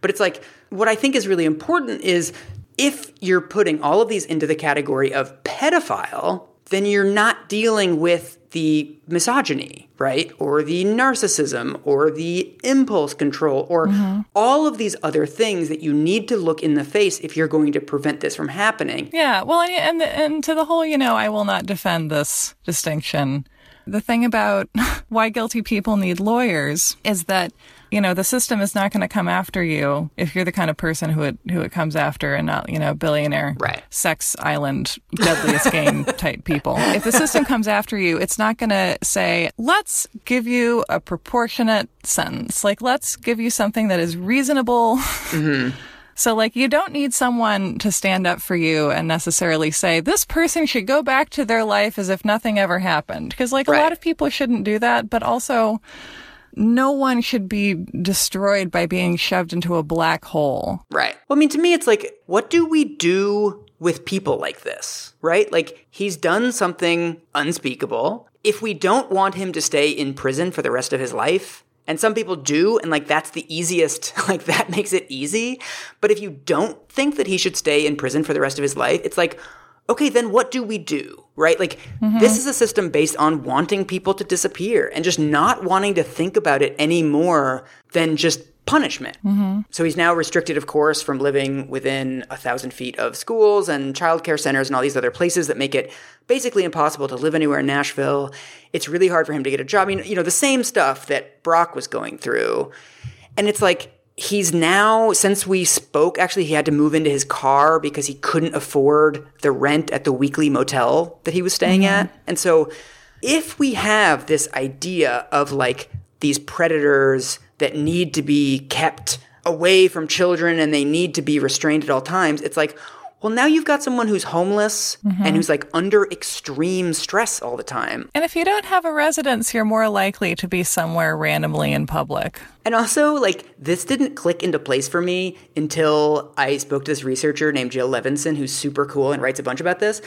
But it's like what I think is really important is if you're putting all of these into the category of pedophile, then you're not dealing with the misogyny, right? Or the narcissism or the impulse control or mm-hmm. all of these other things that you need to look in the face if you're going to prevent this from happening. Yeah, well, and, and and to the whole, you know, I will not defend this distinction. The thing about [LAUGHS] why guilty people need lawyers is that you know the system is not going to come after you if you're the kind of person who it who it comes after and not you know billionaire Right. sex island deadliest game [LAUGHS] type people. If the system comes after you, it's not going to say let's give you a proportionate sentence. Like let's give you something that is reasonable. Mm-hmm. [LAUGHS] So, like, you don't need someone to stand up for you and necessarily say, this person should go back to their life as if nothing ever happened. Because, like, a lot of people shouldn't do that, but also, no one should be destroyed by being shoved into a black hole. Right. Well, I mean, to me, it's like, what do we do with people like this, right? Like, he's done something unspeakable. If we don't want him to stay in prison for the rest of his life, and some people do, and like that's the easiest, [LAUGHS] like that makes it easy. But if you don't think that he should stay in prison for the rest of his life, it's like, okay, then what do we do? Right? Like, mm-hmm. this is a system based on wanting people to disappear and just not wanting to think about it any more than just punishment. Mm-hmm. So he's now restricted, of course, from living within a thousand feet of schools and childcare centers and all these other places that make it basically impossible to live anywhere in Nashville. It's really hard for him to get a job. I mean, you know, the same stuff that Brock was going through. And it's like, he's now, since we spoke, actually, he had to move into his car because he couldn't afford the rent at the weekly motel that he was staying mm-hmm. at. And so, if we have this idea of like these predators that need to be kept away from children and they need to be restrained at all times, it's like, well, now you've got someone who's homeless and mm-hmm. who's like under extreme stress all the time. And if you don't have a residence, you're more likely to be somewhere randomly in public. And also, like, this didn't click into place for me until I spoke to this researcher named Jill Levenson, who's super cool and writes a bunch about this.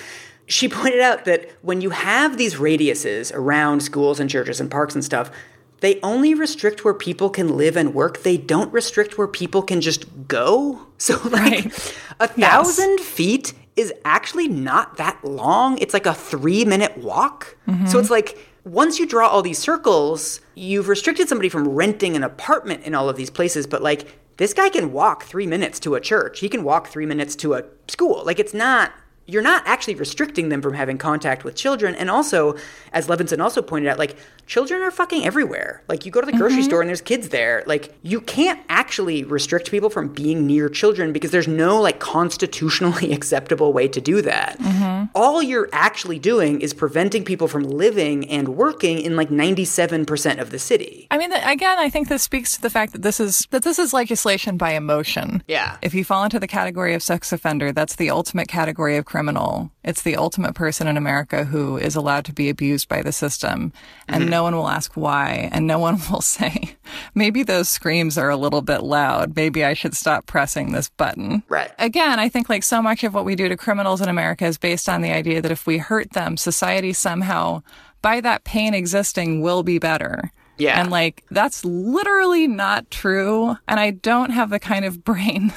She [LAUGHS] pointed out that when you have these radiuses around schools and churches and parks and stuff, they only restrict where people can live and work. They don't restrict where people can just go. [LAUGHS] So, like, Right. a thousand feet is actually not that long. It's like a three minute walk. So mm-hmm. it's like once you draw all these circles, you've restricted somebody from renting an apartment in all of these places. But like this guy can walk three minutes to a church, he can walk three minutes to a school. Like it's not. You're not actually restricting them from having contact with children. And also, as Levenson also pointed out, like, children are fucking everywhere. Like, you go to the grocery mm-hmm. store and there's kids there. Like, you can't actually restrict people from being near children because there's no, like, constitutionally [LAUGHS] acceptable way to do that. Mm-hmm. All you're actually doing is preventing people from living and working in, like, 97% of the city. I mean, again, I think this speaks to the fact that this is that this is legislation by emotion. Yeah. If you fall into the category of sex offender, that's the ultimate category of criminal. It's the ultimate person in America who is allowed to be abused by the system, and Mm-hmm. no one will ask why, and no one [LAUGHS] will say, maybe those screams are a little bit loud. Maybe I should stop pressing this button. Right. Again, I think like so much of what we do to criminals in America is based on the idea that if we hurt them, society somehow, by that pain existing, will be better. Yeah. And like, that's literally not true. And I don't have the kind of [LAUGHS] brain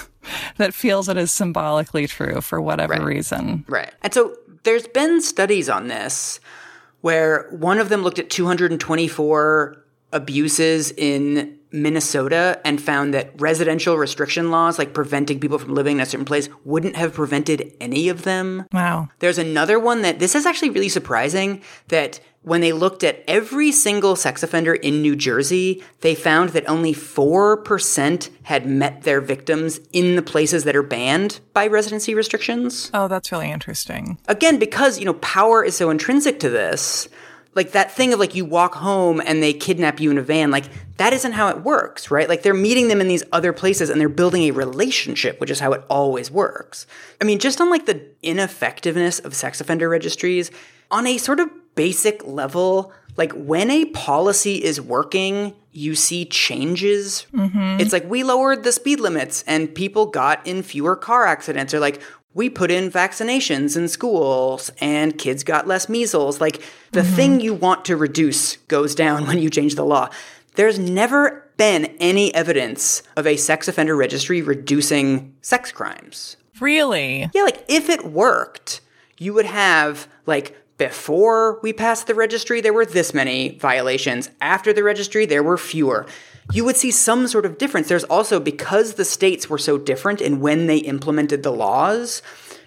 that feels it is symbolically true for whatever Right. reason. Right. And so there's been studies on this where one of them looked at 224 abuses in Minnesota and found that residential restriction laws, like preventing people from living in a certain place, wouldn't have prevented any of them. Wow. There's another one that this is actually really surprising that when they looked at every single sex offender in New Jersey, they found that only 4% had met their victims in the places that are banned by residency restrictions. Oh, that's really interesting. Again, because, you know, power is so intrinsic to this, like that thing of like you walk home and they kidnap you in a van like that isn't how it works right like they're meeting them in these other places and they're building a relationship which is how it always works i mean just on like the ineffectiveness of sex offender registries on a sort of basic level like when a policy is working you see changes mm-hmm. it's like we lowered the speed limits and people got in fewer car accidents or like we put in vaccinations in schools and kids got less measles. Like the mm-hmm. thing you want to reduce goes down [LAUGHS] when you change the law. There's never been any evidence of a sex offender registry reducing sex crimes. Really? Yeah, like if it worked, you would have like before we passed the registry, there were this many violations. After the registry, there were fewer. You would see some sort of difference. There's also, because the states were so different in when they implemented the laws,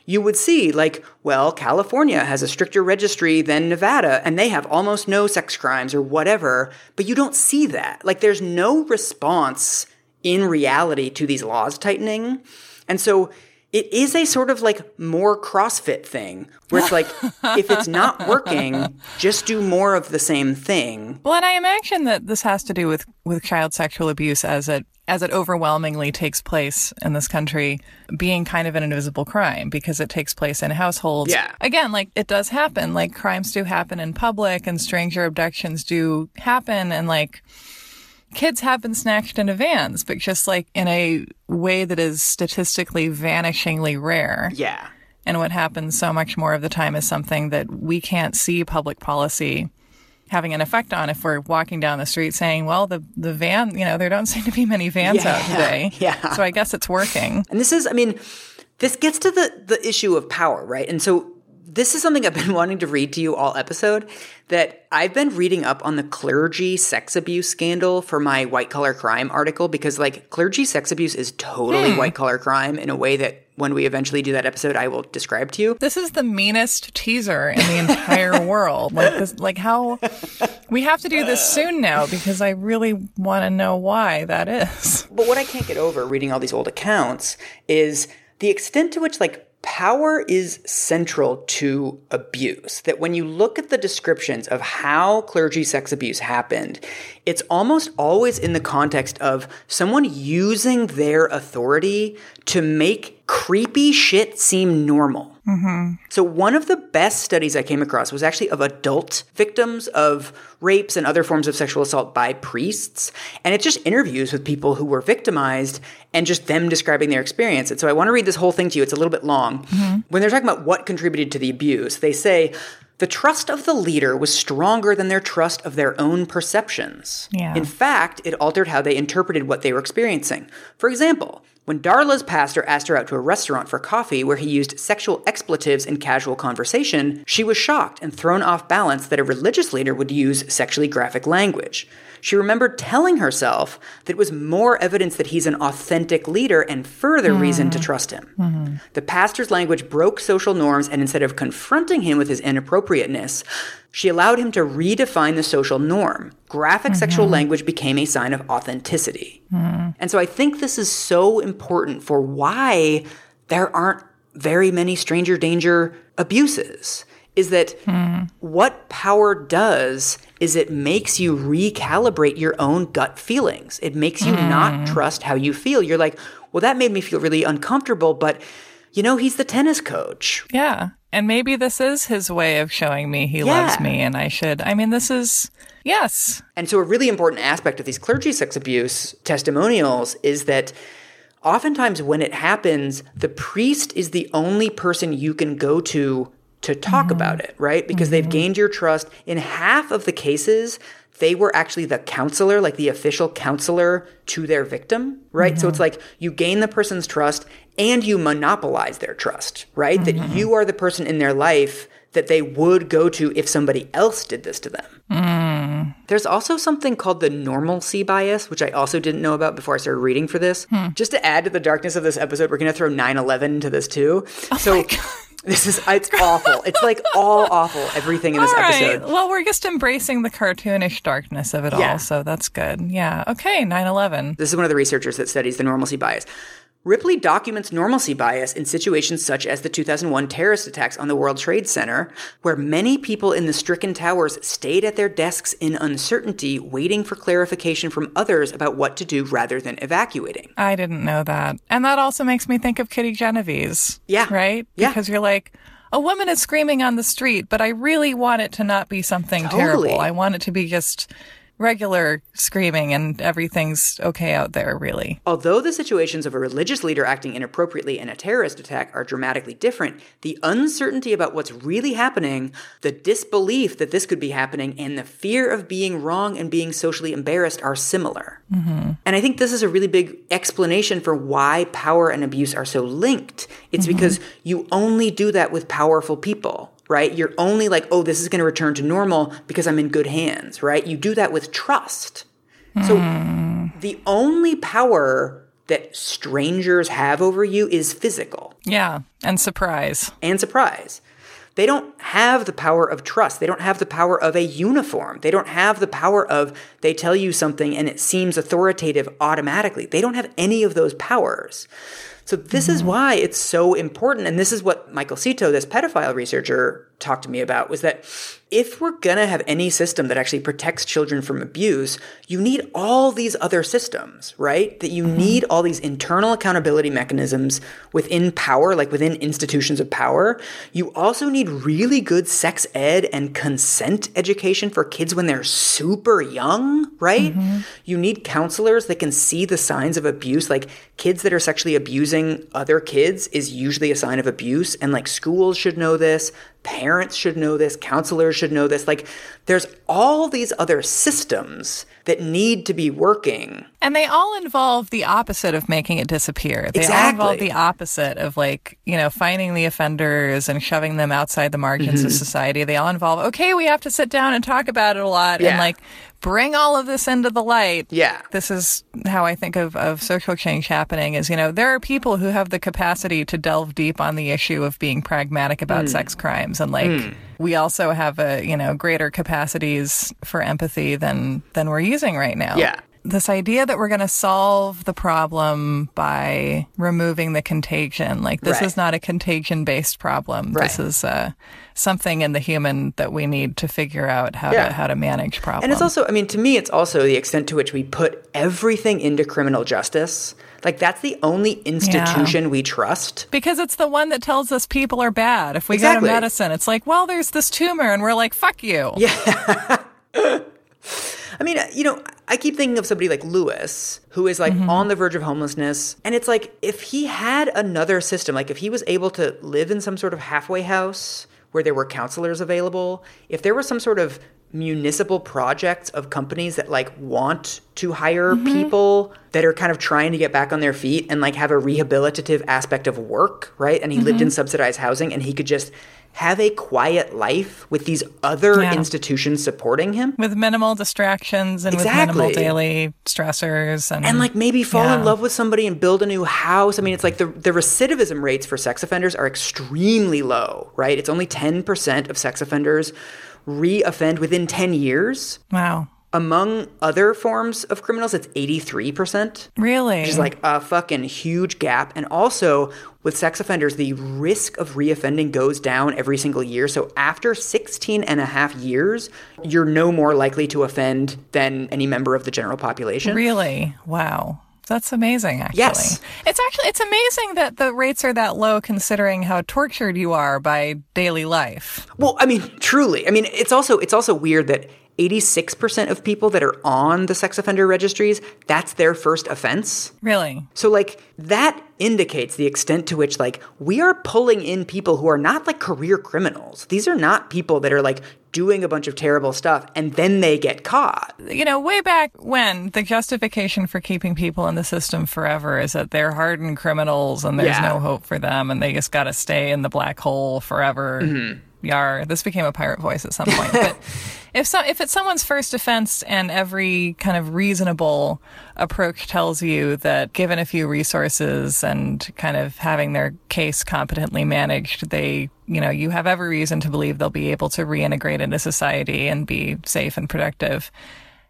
you would see, like, well, California has a stricter registry than Nevada, and they have almost no sex crimes or whatever, but you don't see that. Like, there's no response in reality to these laws tightening. And so it is a sort of like more CrossFit thing where it's like, [LAUGHS] if it's not working, just do more of the same thing. Well, and I imagine that this has to do with, with child sexual abuse as it as it overwhelmingly takes place in this country being kind of an invisible crime because it takes place in households. Yeah. Again, like it does happen. Like crimes do happen in public and stranger abductions do happen and like kids have been snatched into vans, but just like in a way that is statistically vanishingly rare. Yeah. And what happens so much more of the time is something that we can't see public policy having an effect on if we're walking down the street saying, well, the, the van, you know, there don't seem to be many vans out today. [LAUGHS] yeah. So I guess it's working. And this is, I mean, this gets to the the issue of power, right? And so this is something I've been [LAUGHS] wanting to read to you all episode that I've been reading up on the clergy sex abuse scandal for my white collar crime article because like clergy sex abuse is totally hmm. white collar crime in a way that when we eventually do that episode I will describe to you. This is the meanest teaser in the entire [LAUGHS] world. Like this, like how we have to do this soon now because I really want to know why that is. But what I can't get over reading all these old accounts is the extent to which like power is central to abuse. That when you look at the descriptions of how clergy sex abuse happened, it's almost always in the context of someone using their authority to make creepy shit seem normal. Mm-hmm. So, one of the best studies I came across was actually of adult victims of rapes and other forms of sexual assault by priests. And it's just interviews with people who were victimized and just them describing their experience. And so, I want to read this whole thing to you. It's a little bit long. Mm-hmm. When they're talking about what contributed to the abuse, they say, the trust of the leader was stronger than their trust of their own perceptions. Yeah. In fact, it altered how they interpreted what they were experiencing. For example, when Darla's pastor asked her out to a restaurant for coffee where he used sexual expletives in casual conversation, she was shocked and thrown off balance that a religious leader would use sexually graphic language. She remembered telling herself that it was more evidence that he's an authentic leader and further hmm. reason to trust him. Hmm. The pastor's language broke social norms, and instead of confronting him with his inappropriateness, she allowed him to redefine the social norm. Graphic mm-hmm. sexual language became a sign of authenticity. Mm. And so I think this is so important for why there aren't very many stranger danger abuses. Is that mm. what power does is it makes you recalibrate your own gut feelings. It makes you not mm. trust how you feel. You're like, well, that made me feel really uncomfortable, but you know, he's the tennis coach. Yeah. And maybe this is his way of showing me he Yeah. loves me and I should. I mean, this is, yes. And so, a really important aspect of these clergy sex abuse testimonials is that oftentimes when it happens, the priest is the only person you can go to to talk mm-hmm. about it, right? Because they've mm-hmm. gained your trust. In half of the cases, they were actually the counselor, like the official counselor to their victim, right? So it's like you gain the person's trust and you monopolize their trust, right? That mm-hmm. you are the person in their life that they would go to if somebody else did this to them. Mm. There's also something called the normalcy bias, which I also didn't know about before I started reading for this. Hmm. Just to add to the darkness of this episode, we're going to throw 9 11 into this too. Oh so [LAUGHS] this is, it's awful. It's like all awful, everything in this [LAUGHS] right. episode. Well, we're just embracing the cartoonish darkness of it Yeah. all. So that's good. Yeah. Okay. 9 11. This is one of the researchers that studies the normalcy bias. Ripley documents normalcy bias in situations such as the 2001 terrorist attacks on the World Trade Center, where many people in the stricken towers stayed at their desks in uncertainty, waiting for clarification from others about what to do rather than evacuating. I didn't know that. And that also makes me think of Kitty Genovese. Yeah. Right? Yeah. Because you're like, a woman is screaming on the street, but I really want it to not be something Totally. terrible. I want it to be just regular screaming and everything's okay out there, really. Although the situations of a religious leader acting inappropriately and a terrorist attack are dramatically different, the uncertainty about what's really happening, the disbelief that this could be happening, and the fear of being wrong and being socially embarrassed are similar. Mm-hmm. And I think this is a really big explanation for why power and abuse are so linked. It's because you only do that with powerful people. Right? You're only like, oh, this is going to return to normal because I'm in good hands, right? You do that with trust. So hmm. the only power that strangers have over you is physical Yeah. And surprise. and surprise. They don't have the power of trust. They don't have the power of a uniform. They don't have the power of they tell you something and it seems authoritative automatically. They don't have any of those powers. So this is mm-hmm. why it's so important. And this is what Michael Seto, this pedophile researcher, talked to me about was that if we're going to have any system that actually protects children from abuse, you need all these other systems, right? That you mm-hmm. need all these internal accountability mechanisms within power, like within institutions of power. You also need really good sex ed and consent education for kids when they're super young, right? You need counselors that can see the signs of abuse, like kids that are sexually abusing other kids is usually a sign of abuse and like schools should know this parents should know this, counselors should know this. Like, there's all these other systems that need to be working. And they all involve the opposite of making it disappear. They all involve the opposite of like, you know, finding the offenders and shoving them outside the margins Mm-hmm. of society. They all involve, okay, we have to sit down and talk about it a lot Yeah. and like bring all of this into the light. Yeah. This is how I think of, of social change happening is, you know, there are people who have the capacity to delve deep on the issue of being pragmatic about sex crimes. And like, we also have a, you know, greater capacities for empathy than, than we're using right now. Yeah. This idea that we're going to solve the problem by removing the contagion, like this Right. is not a contagion based problem. This Right. is uh, something in the human that we need to figure out how Yeah. to how to manage problems. And it's also, I mean, to me, it's also the extent to which we put everything into criminal justice. Like, that's the only institution we trust. because it's the one that tells us people are bad. If we Exactly. go to medicine, it's like, well, there's this tumor, and we're like, fuck you. Yeah. [LAUGHS] I mean, you know, I keep thinking of somebody like Lewis, who is like mm-hmm. on the verge of homelessness. And it's like, if he had another system, like if he was able to live in some sort of halfway house where there were counselors available, if there was some sort of municipal projects of companies that like want to hire mm-hmm. people that are kind of trying to get back on their feet and like have a rehabilitative aspect of work, right? And he lived in mm-hmm. subsidized housing and he could just have a quiet life with these other Yeah. institutions supporting him With minimal distractions and with minimal daily stressors and, and like maybe fall in love with somebody and build a new house. I mean, it's like the, the recidivism rates for sex offenders are extremely low, right? It's only 10% of sex offenders re-offend within 10 years. wow, Among other forms of criminals, it's 83%. really, Which is like a fucking huge gap. And also, with sex offenders, the risk of reoffending goes down every single year. So after 16 and a half years, you're no more likely to offend than any member of the general population. really, wow. That's amazing, actually. Yes. It's actually it's amazing that the rates are that low considering how tortured you are by daily life. Well, I mean, truly. I mean, it's also it's also weird that 86% of people that are on the sex offender registries, that's their first offense. Really. So like that indicates the extent to which like we are pulling in people who are not like career criminals. These are not people that are like doing a bunch of terrible stuff and then they get caught. You know, way back when the justification for keeping people in the system forever is that they're hardened criminals and there's Yeah. no hope for them and they just got to stay in the black hole forever. Mm-hmm. Yar. This became a pirate voice at some point. but [LAUGHS] if so, if it's someone's first offense and every kind of reasonable approach tells you that given a few resources and kind of having their case competently managed, they, you know, you have every reason to believe they'll be able to reintegrate into society and be safe and productive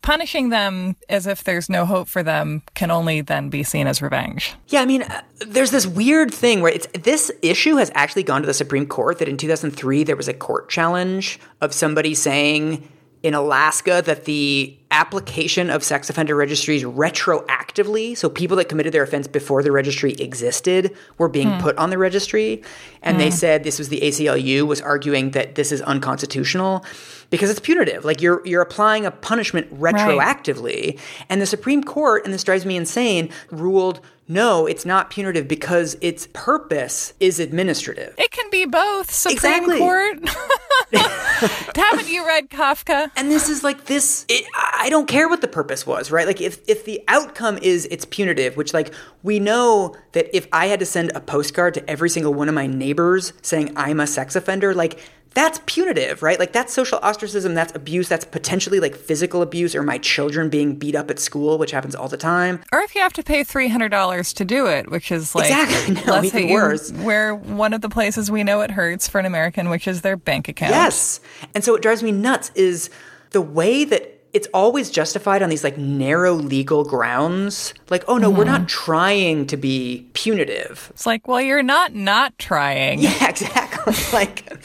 punishing them as if there's no hope for them can only then be seen as revenge. Yeah, I mean, uh, there's this weird thing where it's this issue has actually gone to the Supreme Court. That in 2003 there was a court challenge of somebody saying in Alaska that the application of sex offender registries retroactively, so people that committed their offense before the registry existed were being mm. put on the registry. And mm. they hmm. said this was the ACLU was arguing that this is unconstitutional because it's punitive. Like you're you're applying a punishment retroactively. Right. And the Supreme Court, and this drives me insane, ruled no, it's not punitive because its purpose is administrative. It can be both. Supreme exactly. Court. [LAUGHS] [LAUGHS] Haven't you read Kafka? And this is like this. It, I don't care what the purpose was, right? Like if if the outcome is it's punitive, which like we know that if I had to send a postcard to every single one of my neighbors saying I'm a sex offender, like that's punitive, right? Like that's social ostracism, that's abuse, that's potentially like physical abuse or my children being beat up at school, which happens all the time. Or if you have to pay $300 to do it, which is like exactly. [LAUGHS] no, less even worse. Where one of the places we know it hurts for an American, which is their bank account. Yes. And so what drives me nuts is the way that it's always justified on these like narrow legal grounds. Like, oh no, mm-hmm. we're not mm-hmm. trying to be punitive. It's like, well, you're not not trying. [LAUGHS] Yeah, exactly. [LAUGHS] like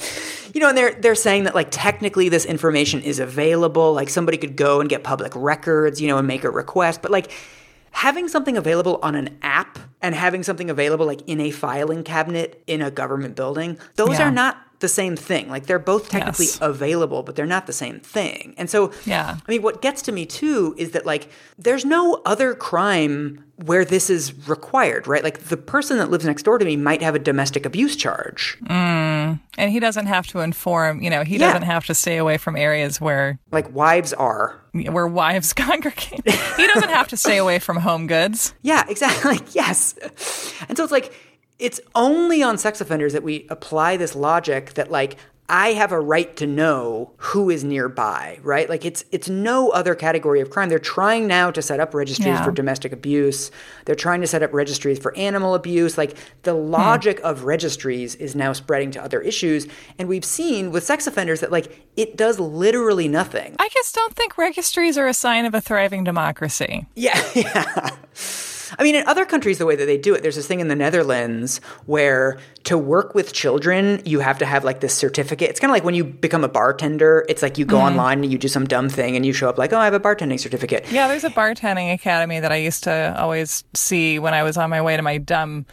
you know, and they're they're saying that like technically this information is available. Like somebody could go and get public records, you know, and make a request. But like having something available on an app and having something available like in a filing cabinet in a government building, those yeah. are not the same thing. Like they're both technically yes. available, but they're not the same thing. And so, yeah. I mean, what gets to me too is that like there's no other crime where this is required, right? Like the person that lives next door to me might have a domestic abuse charge. Mm. And he doesn't have to inform, you know, he yeah. doesn't have to stay away from areas where like wives are where wives [LAUGHS] congregate. he doesn't have to stay away from home goods. Yeah, exactly. [LAUGHS] yes. And so it's like it's only on sex offenders that we apply this logic that like I have a right to know who is nearby, right? Like it's it's no other category of crime. They're trying now to set up registries yeah. for domestic abuse. They're trying to set up registries for animal abuse. Like the logic hmm. of registries is now spreading to other issues, and we've seen with sex offenders that like it does literally nothing. I just don't think registries are a sign of a thriving democracy. Yeah, [LAUGHS] yeah. I mean, in other countries, the way that they do it, there's this thing in the Netherlands where to work with children, you have to have like this certificate. It's kind of like when you become a bartender, it's like you go mm-hmm. online and you do some dumb thing and you show up like, oh, I have a bartending certificate. Yeah, there's a bartending academy that I used to always see when I was on my way to my dumb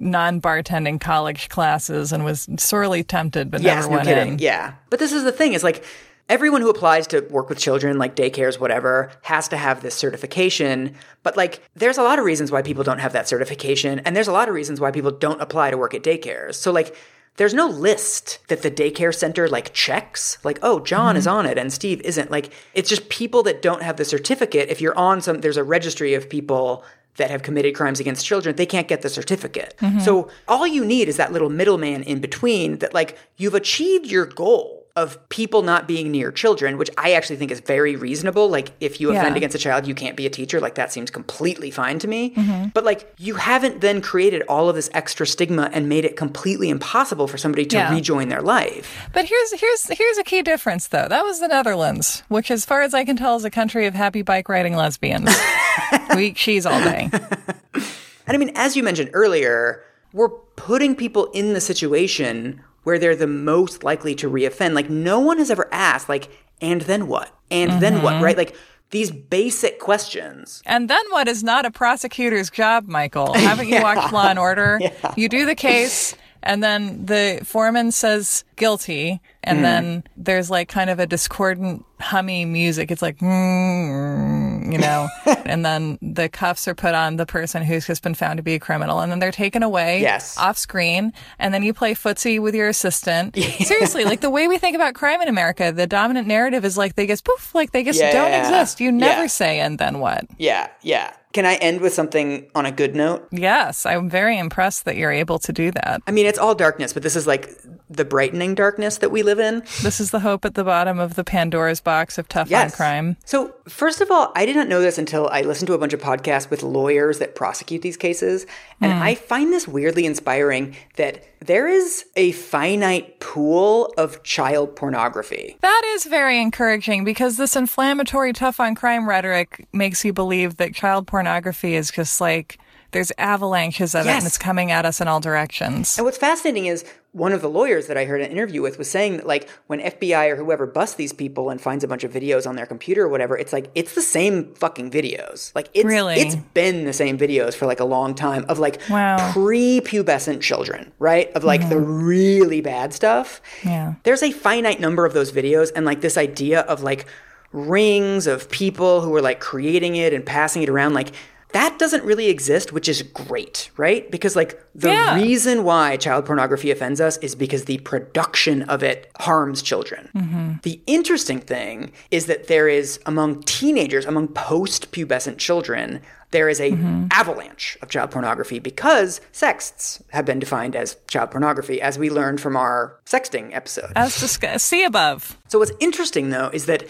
non bartending college classes and was sorely tempted, but yes, never no went kidding. in. Yeah. But this is the thing, is like everyone who applies to work with children, like daycares, whatever, has to have this certification. But like, there's a lot of reasons why people don't have that certification, and there's a lot of reasons why people don't apply to work at daycares. So like, there's no list that the daycare center like checks like oh john mm-hmm. is on it and steve isn't like it's just people that don't have the certificate if you're on some there's a registry of people that have committed crimes against children, they can't get the certificate. Mm-hmm. So all you need is that little middleman in between that like you've achieved your goal of people not being near children, which I actually think is very reasonable. Like, if you offend yeah. against a child, you can't be a teacher. Like, that seems completely fine to me. Mm-hmm. But, like, you haven't then created all of this extra stigma and made it completely impossible for somebody to yeah. rejoin their life. But here's here's here's a key difference, though. That was the Netherlands, which, as far as I can tell, is a country of happy bike riding lesbians. [LAUGHS] we cheese all day. and I mean, as you mentioned earlier, we're putting people in the situation where they're the most likely to reoffend. Like no one has ever asked, like, and then what? And mm-hmm. then what? Mm-hmm. Right? Like these basic questions. And then what is not a prosecutor's job, Michael? [LAUGHS] Haven't you yeah. watched Law and Order? Yeah. You do the case, and then the foreman says guilty, and mm. then there's like kind of a discordant hummy music. It's like, mm, you know, [LAUGHS] and then the cuffs are put on the person who's just been found to be a criminal, and then they're taken away yes. off screen, and then you play footsie with your assistant. [LAUGHS] Seriously, like the way we think about crime in America, the dominant narrative is like they just poof, like they just yeah, don't exist. You never say, and then what? Yeah, yeah can I end with something on a good note? Yes, I'm very impressed that you're able to do that. I mean, it's all darkness, but this is like the brightening darkness that we live in. This is the hope at the bottom of the Pandora's box of tough on crime. So, first of all, I did not know this until I listened to a bunch of podcasts with lawyers that prosecute these cases. And hmm. I find this weirdly inspiring that there is a finite pool of child pornography. That is very encouraging because this inflammatory tough on crime rhetoric makes you believe that child pornography is just like there's avalanches of it and it's coming at us in all directions. And what's fascinating is one of the lawyers that I heard an interview with was saying that, like, when FBI or whoever busts these people and finds a bunch of videos on their computer or whatever, it's like, it's the same fucking videos. Like, it's, Really? it's been the same videos for like a long time of like Wow. prepubescent children, right? Of like the mm-hmm. really bad stuff. Yeah. There's a finite number of those videos, and like this idea of like rings of people who are like creating it and passing it around, like, that doesn't really exist, which is great, right? Because like the Yeah. reason why child pornography offends us is because the production of it harms children. Mm-hmm. The interesting thing is that there is among teenagers, among post-pubescent children, there is a avalanche of child pornography because sexts have been defined as child pornography, as we learned from our sexting episode. As discussed, see above. So what's interesting though is that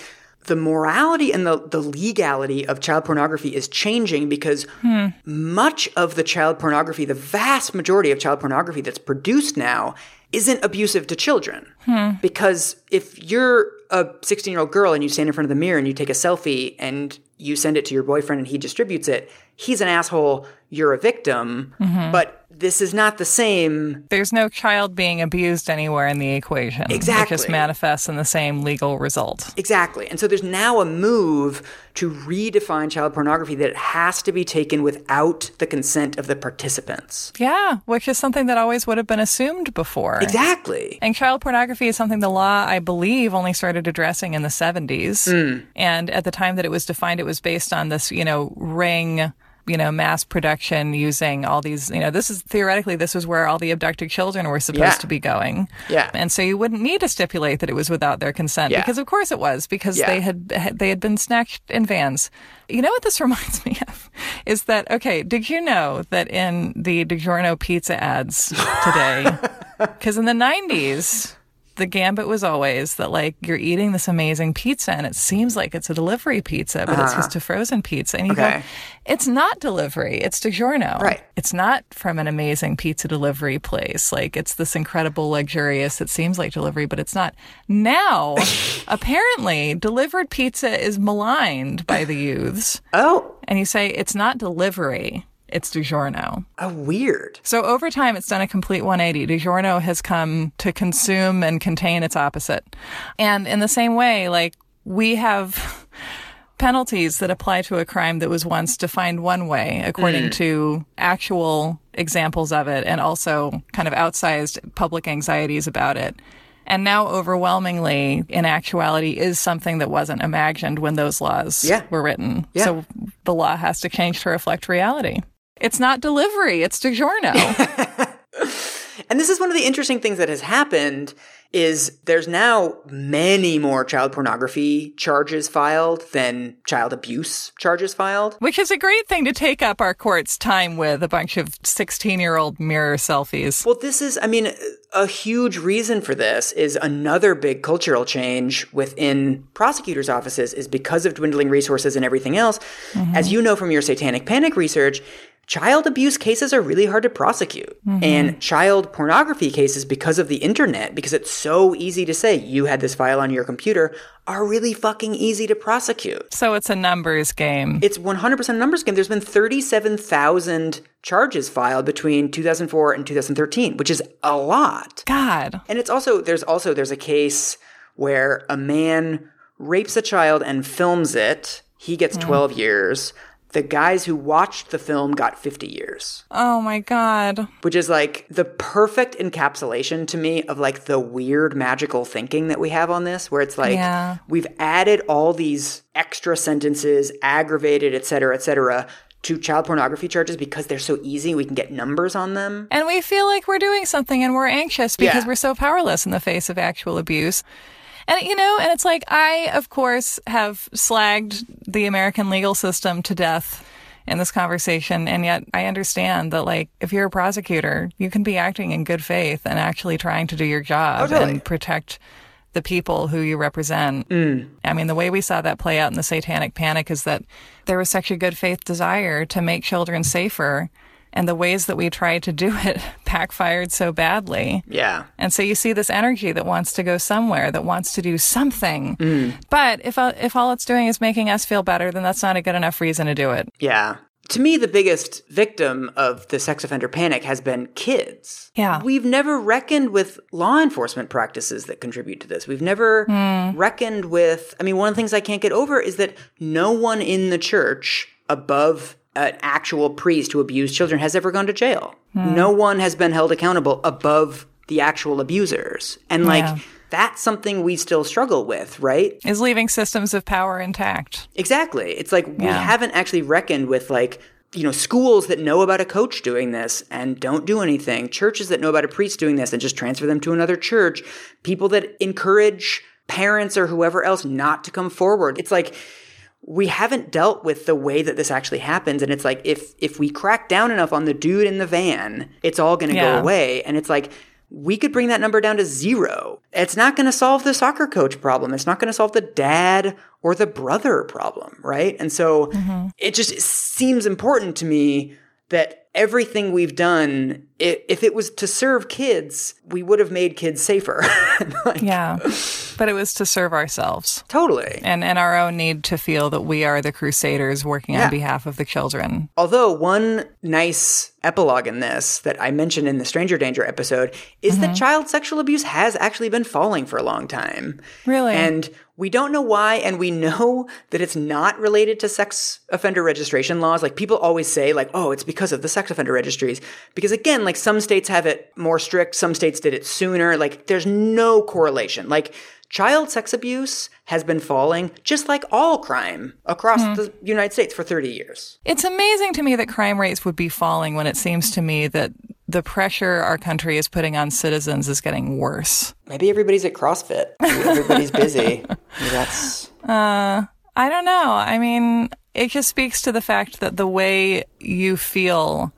the morality and the, the legality of child pornography is changing because hmm. much of the child pornography, the vast majority of child pornography that's produced now, isn't abusive to children. Hmm. Because if you're a 16 year old girl and you stand in front of the mirror and you take a selfie and you send it to your boyfriend and he distributes it, he's an asshole, you're a victim. Mm-hmm. But this is not the same There's no child being abused anywhere in the equation. Exactly. It just manifests in the same legal result. Exactly. And so there's now a move to redefine child pornography that it has to be taken without the consent of the participants. Yeah, which is something that always would have been assumed before. Exactly. And child pornography is something the law, I believe, only started addressing in the 70s. Hmm. And at the time that it was defined, it was based on this, you know, ring, you know, mass production using all these, you know, this is theoretically, this was where all the abducted children were supposed Yeah. to be going. Yeah. And so you wouldn't need to stipulate that it was without their consent Yeah. because of course it was because Yeah. they had they had been snatched in vans. You know what this [LAUGHS] reminds me of is that okay, did you know that in the DiGiorno pizza ads today [LAUGHS] because in the 90s, the gambit was always that, like, you're eating this amazing pizza and it seems like it's a delivery pizza, but it's uh-huh. just a frozen pizza. And you Okay. go, it's not delivery, it's DiGiorno. Right. It's not from an amazing pizza delivery place. Like, it's this incredible, luxurious, it seems like delivery, but it's not. Now, [LAUGHS] apparently, delivered pizza is maligned by the youths. Oh, And you say, it's not delivery, it's DiGiorno. oh, weird. So over time, it's done a complete 180. DiGiorno has come to consume and contain its opposite. And in the same way, like we have penalties that apply to a crime that was once defined one way according mm. to actual examples of it and also kind of outsized public anxieties about it. And now overwhelmingly in actuality is something that wasn't imagined when those laws Yeah. were written. Yeah. So the law has to change to reflect reality. It's not delivery, it's DiGiorno. [LAUGHS] And this is one of the interesting things that has happened is there's now many more child pornography charges filed than child abuse charges filed. Which is a great thing to take up our court's time with a bunch of 16 year old mirror selfies. Well, this is, I mean, a huge reason for this is another big cultural change within prosecutors' offices is because of dwindling resources and everything else. Mm-hmm. As you know from your satanic panic research, child abuse cases are really hard to prosecute. Mm-hmm. And child pornography cases, because of the internet, because it's so easy to say you had this file on your computer, are really fucking easy to prosecute. So it's a numbers game. It's 100% a numbers game. There's been 37,000 charges filed between 2004 and 2013, which is a lot. God. And it's also there's also there's a case where a man rapes a child and films it. He gets mm. 12 years. The guys who watched the film got 50 years, Oh my God. which is like the perfect encapsulation to me of like the weird magical thinking that we have on this where it's like Yeah. we've added all these extra sentences, aggravated, et cetera, et cetera, to child pornography charges because they're so easy. We can get numbers on them. And we feel like we're doing something and we're anxious because Yeah. we're so powerless in the face of actual abuse. And, you know, and it's like, I, of course, have slagged the American legal system to death in this conversation. And yet I understand that, like, if you're a prosecutor, you can be acting in good faith and actually trying to do your job Oh, totally. and protect the people who you represent. Mm. I mean, the way we saw that play out in the satanic panic is that there was such a good faith desire to make children safer. And the ways that we tried to do it [LAUGHS] backfired so badly. Yeah. And so you see this energy that wants to go somewhere, that wants to do something. Mm. But if if all it's doing is making us feel better, then that's not a good enough reason to do it. Yeah. To me, the biggest victim of the sex offender panic has been kids. Yeah. We've never reckoned with law enforcement practices that contribute to this. We've never reckoned with, I mean, one of the things I can't get over is that no one in the church above an actual priest who abused children has ever gone to jail. No one has been held accountable above the actual abusers. And like, Yeah. that's something we still struggle with, right? Is leaving systems of power intact. Exactly. It's like we haven't actually reckoned with like you know schools that know about a coach doing this and don't do anything, churches that know about a priest doing this and just transfer them to another church, people that encourage parents or whoever else not to come forward. It's like we haven't dealt with the way that this actually happens and it's like if if we crack down enough on the dude in the van, it's all going to Yeah. go away and it's like we could bring that number down to zero. It's not going to solve the soccer coach problem. It's not going to solve the dad or the brother problem, right? And so mm-hmm. it just seems important to me that everything we've done, if it was to serve kids, we would have made kids safer. [LAUGHS] Like, Yeah. but it was to serve ourselves Totally. and, and our own need to feel that we are the crusaders working Yeah. on behalf of the children. Although one nice epilogue in this that I mentioned in the Stranger Danger episode is that mm-hmm. child sexual abuse has actually been falling for a long time. Really? And we don't know why, and we know that it's not related to sex offender registration laws. Like people always say, like, oh, it's because of the sex offender registries. Because again, like some states have it more strict, some states did it sooner. Like there's no correlation. Like child sex abuse has been falling just like all crime across the United States for 30 years. It's amazing to me that crime rates would be falling when it seems to me that the pressure our country is putting on citizens is getting worse. Maybe everybody's at CrossFit. Maybe everybody's busy. [LAUGHS] Maybe that's uh, I don't know. I mean, it just speaks to the fact that the way you feel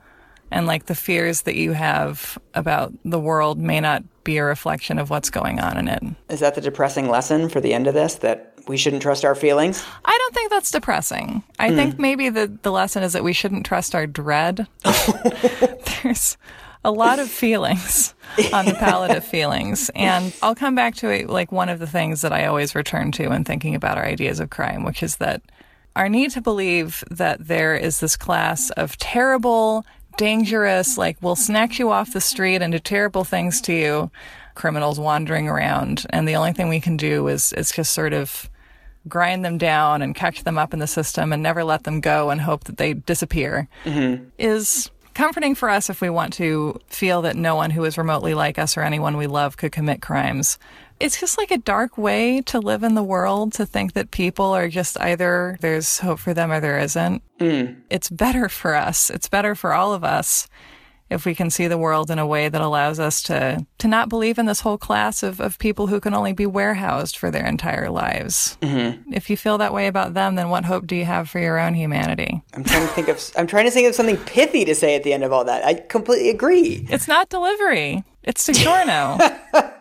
and like the fears that you have about the world may not be a reflection of what's going on in it. is that the depressing lesson for the end of this that we shouldn't trust our feelings. I don't think that's depressing. I hmm. think maybe the, the lesson is that we shouldn't trust our dread. [LAUGHS] There's a lot of feelings on the palette of feelings. And I'll come back to it like one of the things that I always return to when thinking about our ideas of crime, which is that our need to believe that there is this class of terrible, dangerous, like will snatch you off the street and do terrible things to you, criminals wandering around. And the only thing we can do is is just sort of grind them down and catch them up in the system and never let them go and hope that they disappear mm-hmm. is comforting for us if we want to feel that no one who is remotely like us or anyone we love could commit crimes. It's just like a dark way to live in the world to think that people are just either there's hope for them or there isn't. It's better for us. It's better for all of us if we can see the world in a way that allows us to to not believe in this whole class of, of people who can only be warehoused for their entire lives. Mm-hmm. If you feel that way about them, then what hope do you have for your own humanity? I'm trying to think of I'm trying to think of something pithy to say at the end of all that. I completely agree. It's not delivery. It's DiGiorno. [LAUGHS]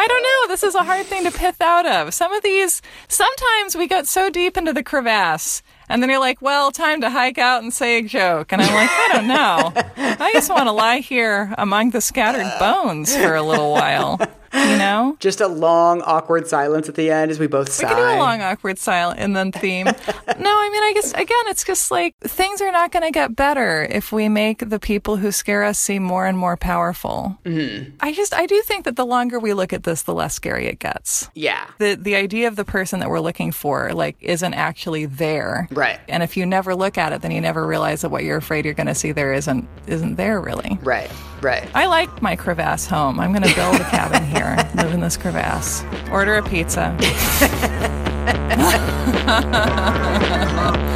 I don't know. This is a hard thing to pith out of. Some of these, sometimes we get so deep into the crevasse, and then you're like, well, time to hike out and say a joke. And I'm like, I don't know. I just want to lie here among the scattered bones for a little while. You know? [GASPS] Just a long, awkward silence at the end as we both We sigh. can do a long, awkward silent and then theme. [LAUGHS] no, I mean, I guess, again, it's just like things are not going to get better if we make the people who scare us seem more and more powerful. Mm-hmm. I just, I do think that the longer we look at this, the less scary it gets. yeah. The, the idea of the person that we're looking for, like, isn't actually there. Right. And if you never look at it, then you never realize that what you're afraid you're going to see there isn't, isn't there really. Right. Right. I like my crevasse home. I'm going to build a cabin here, [LAUGHS] live in this crevasse, order a pizza. [LAUGHS]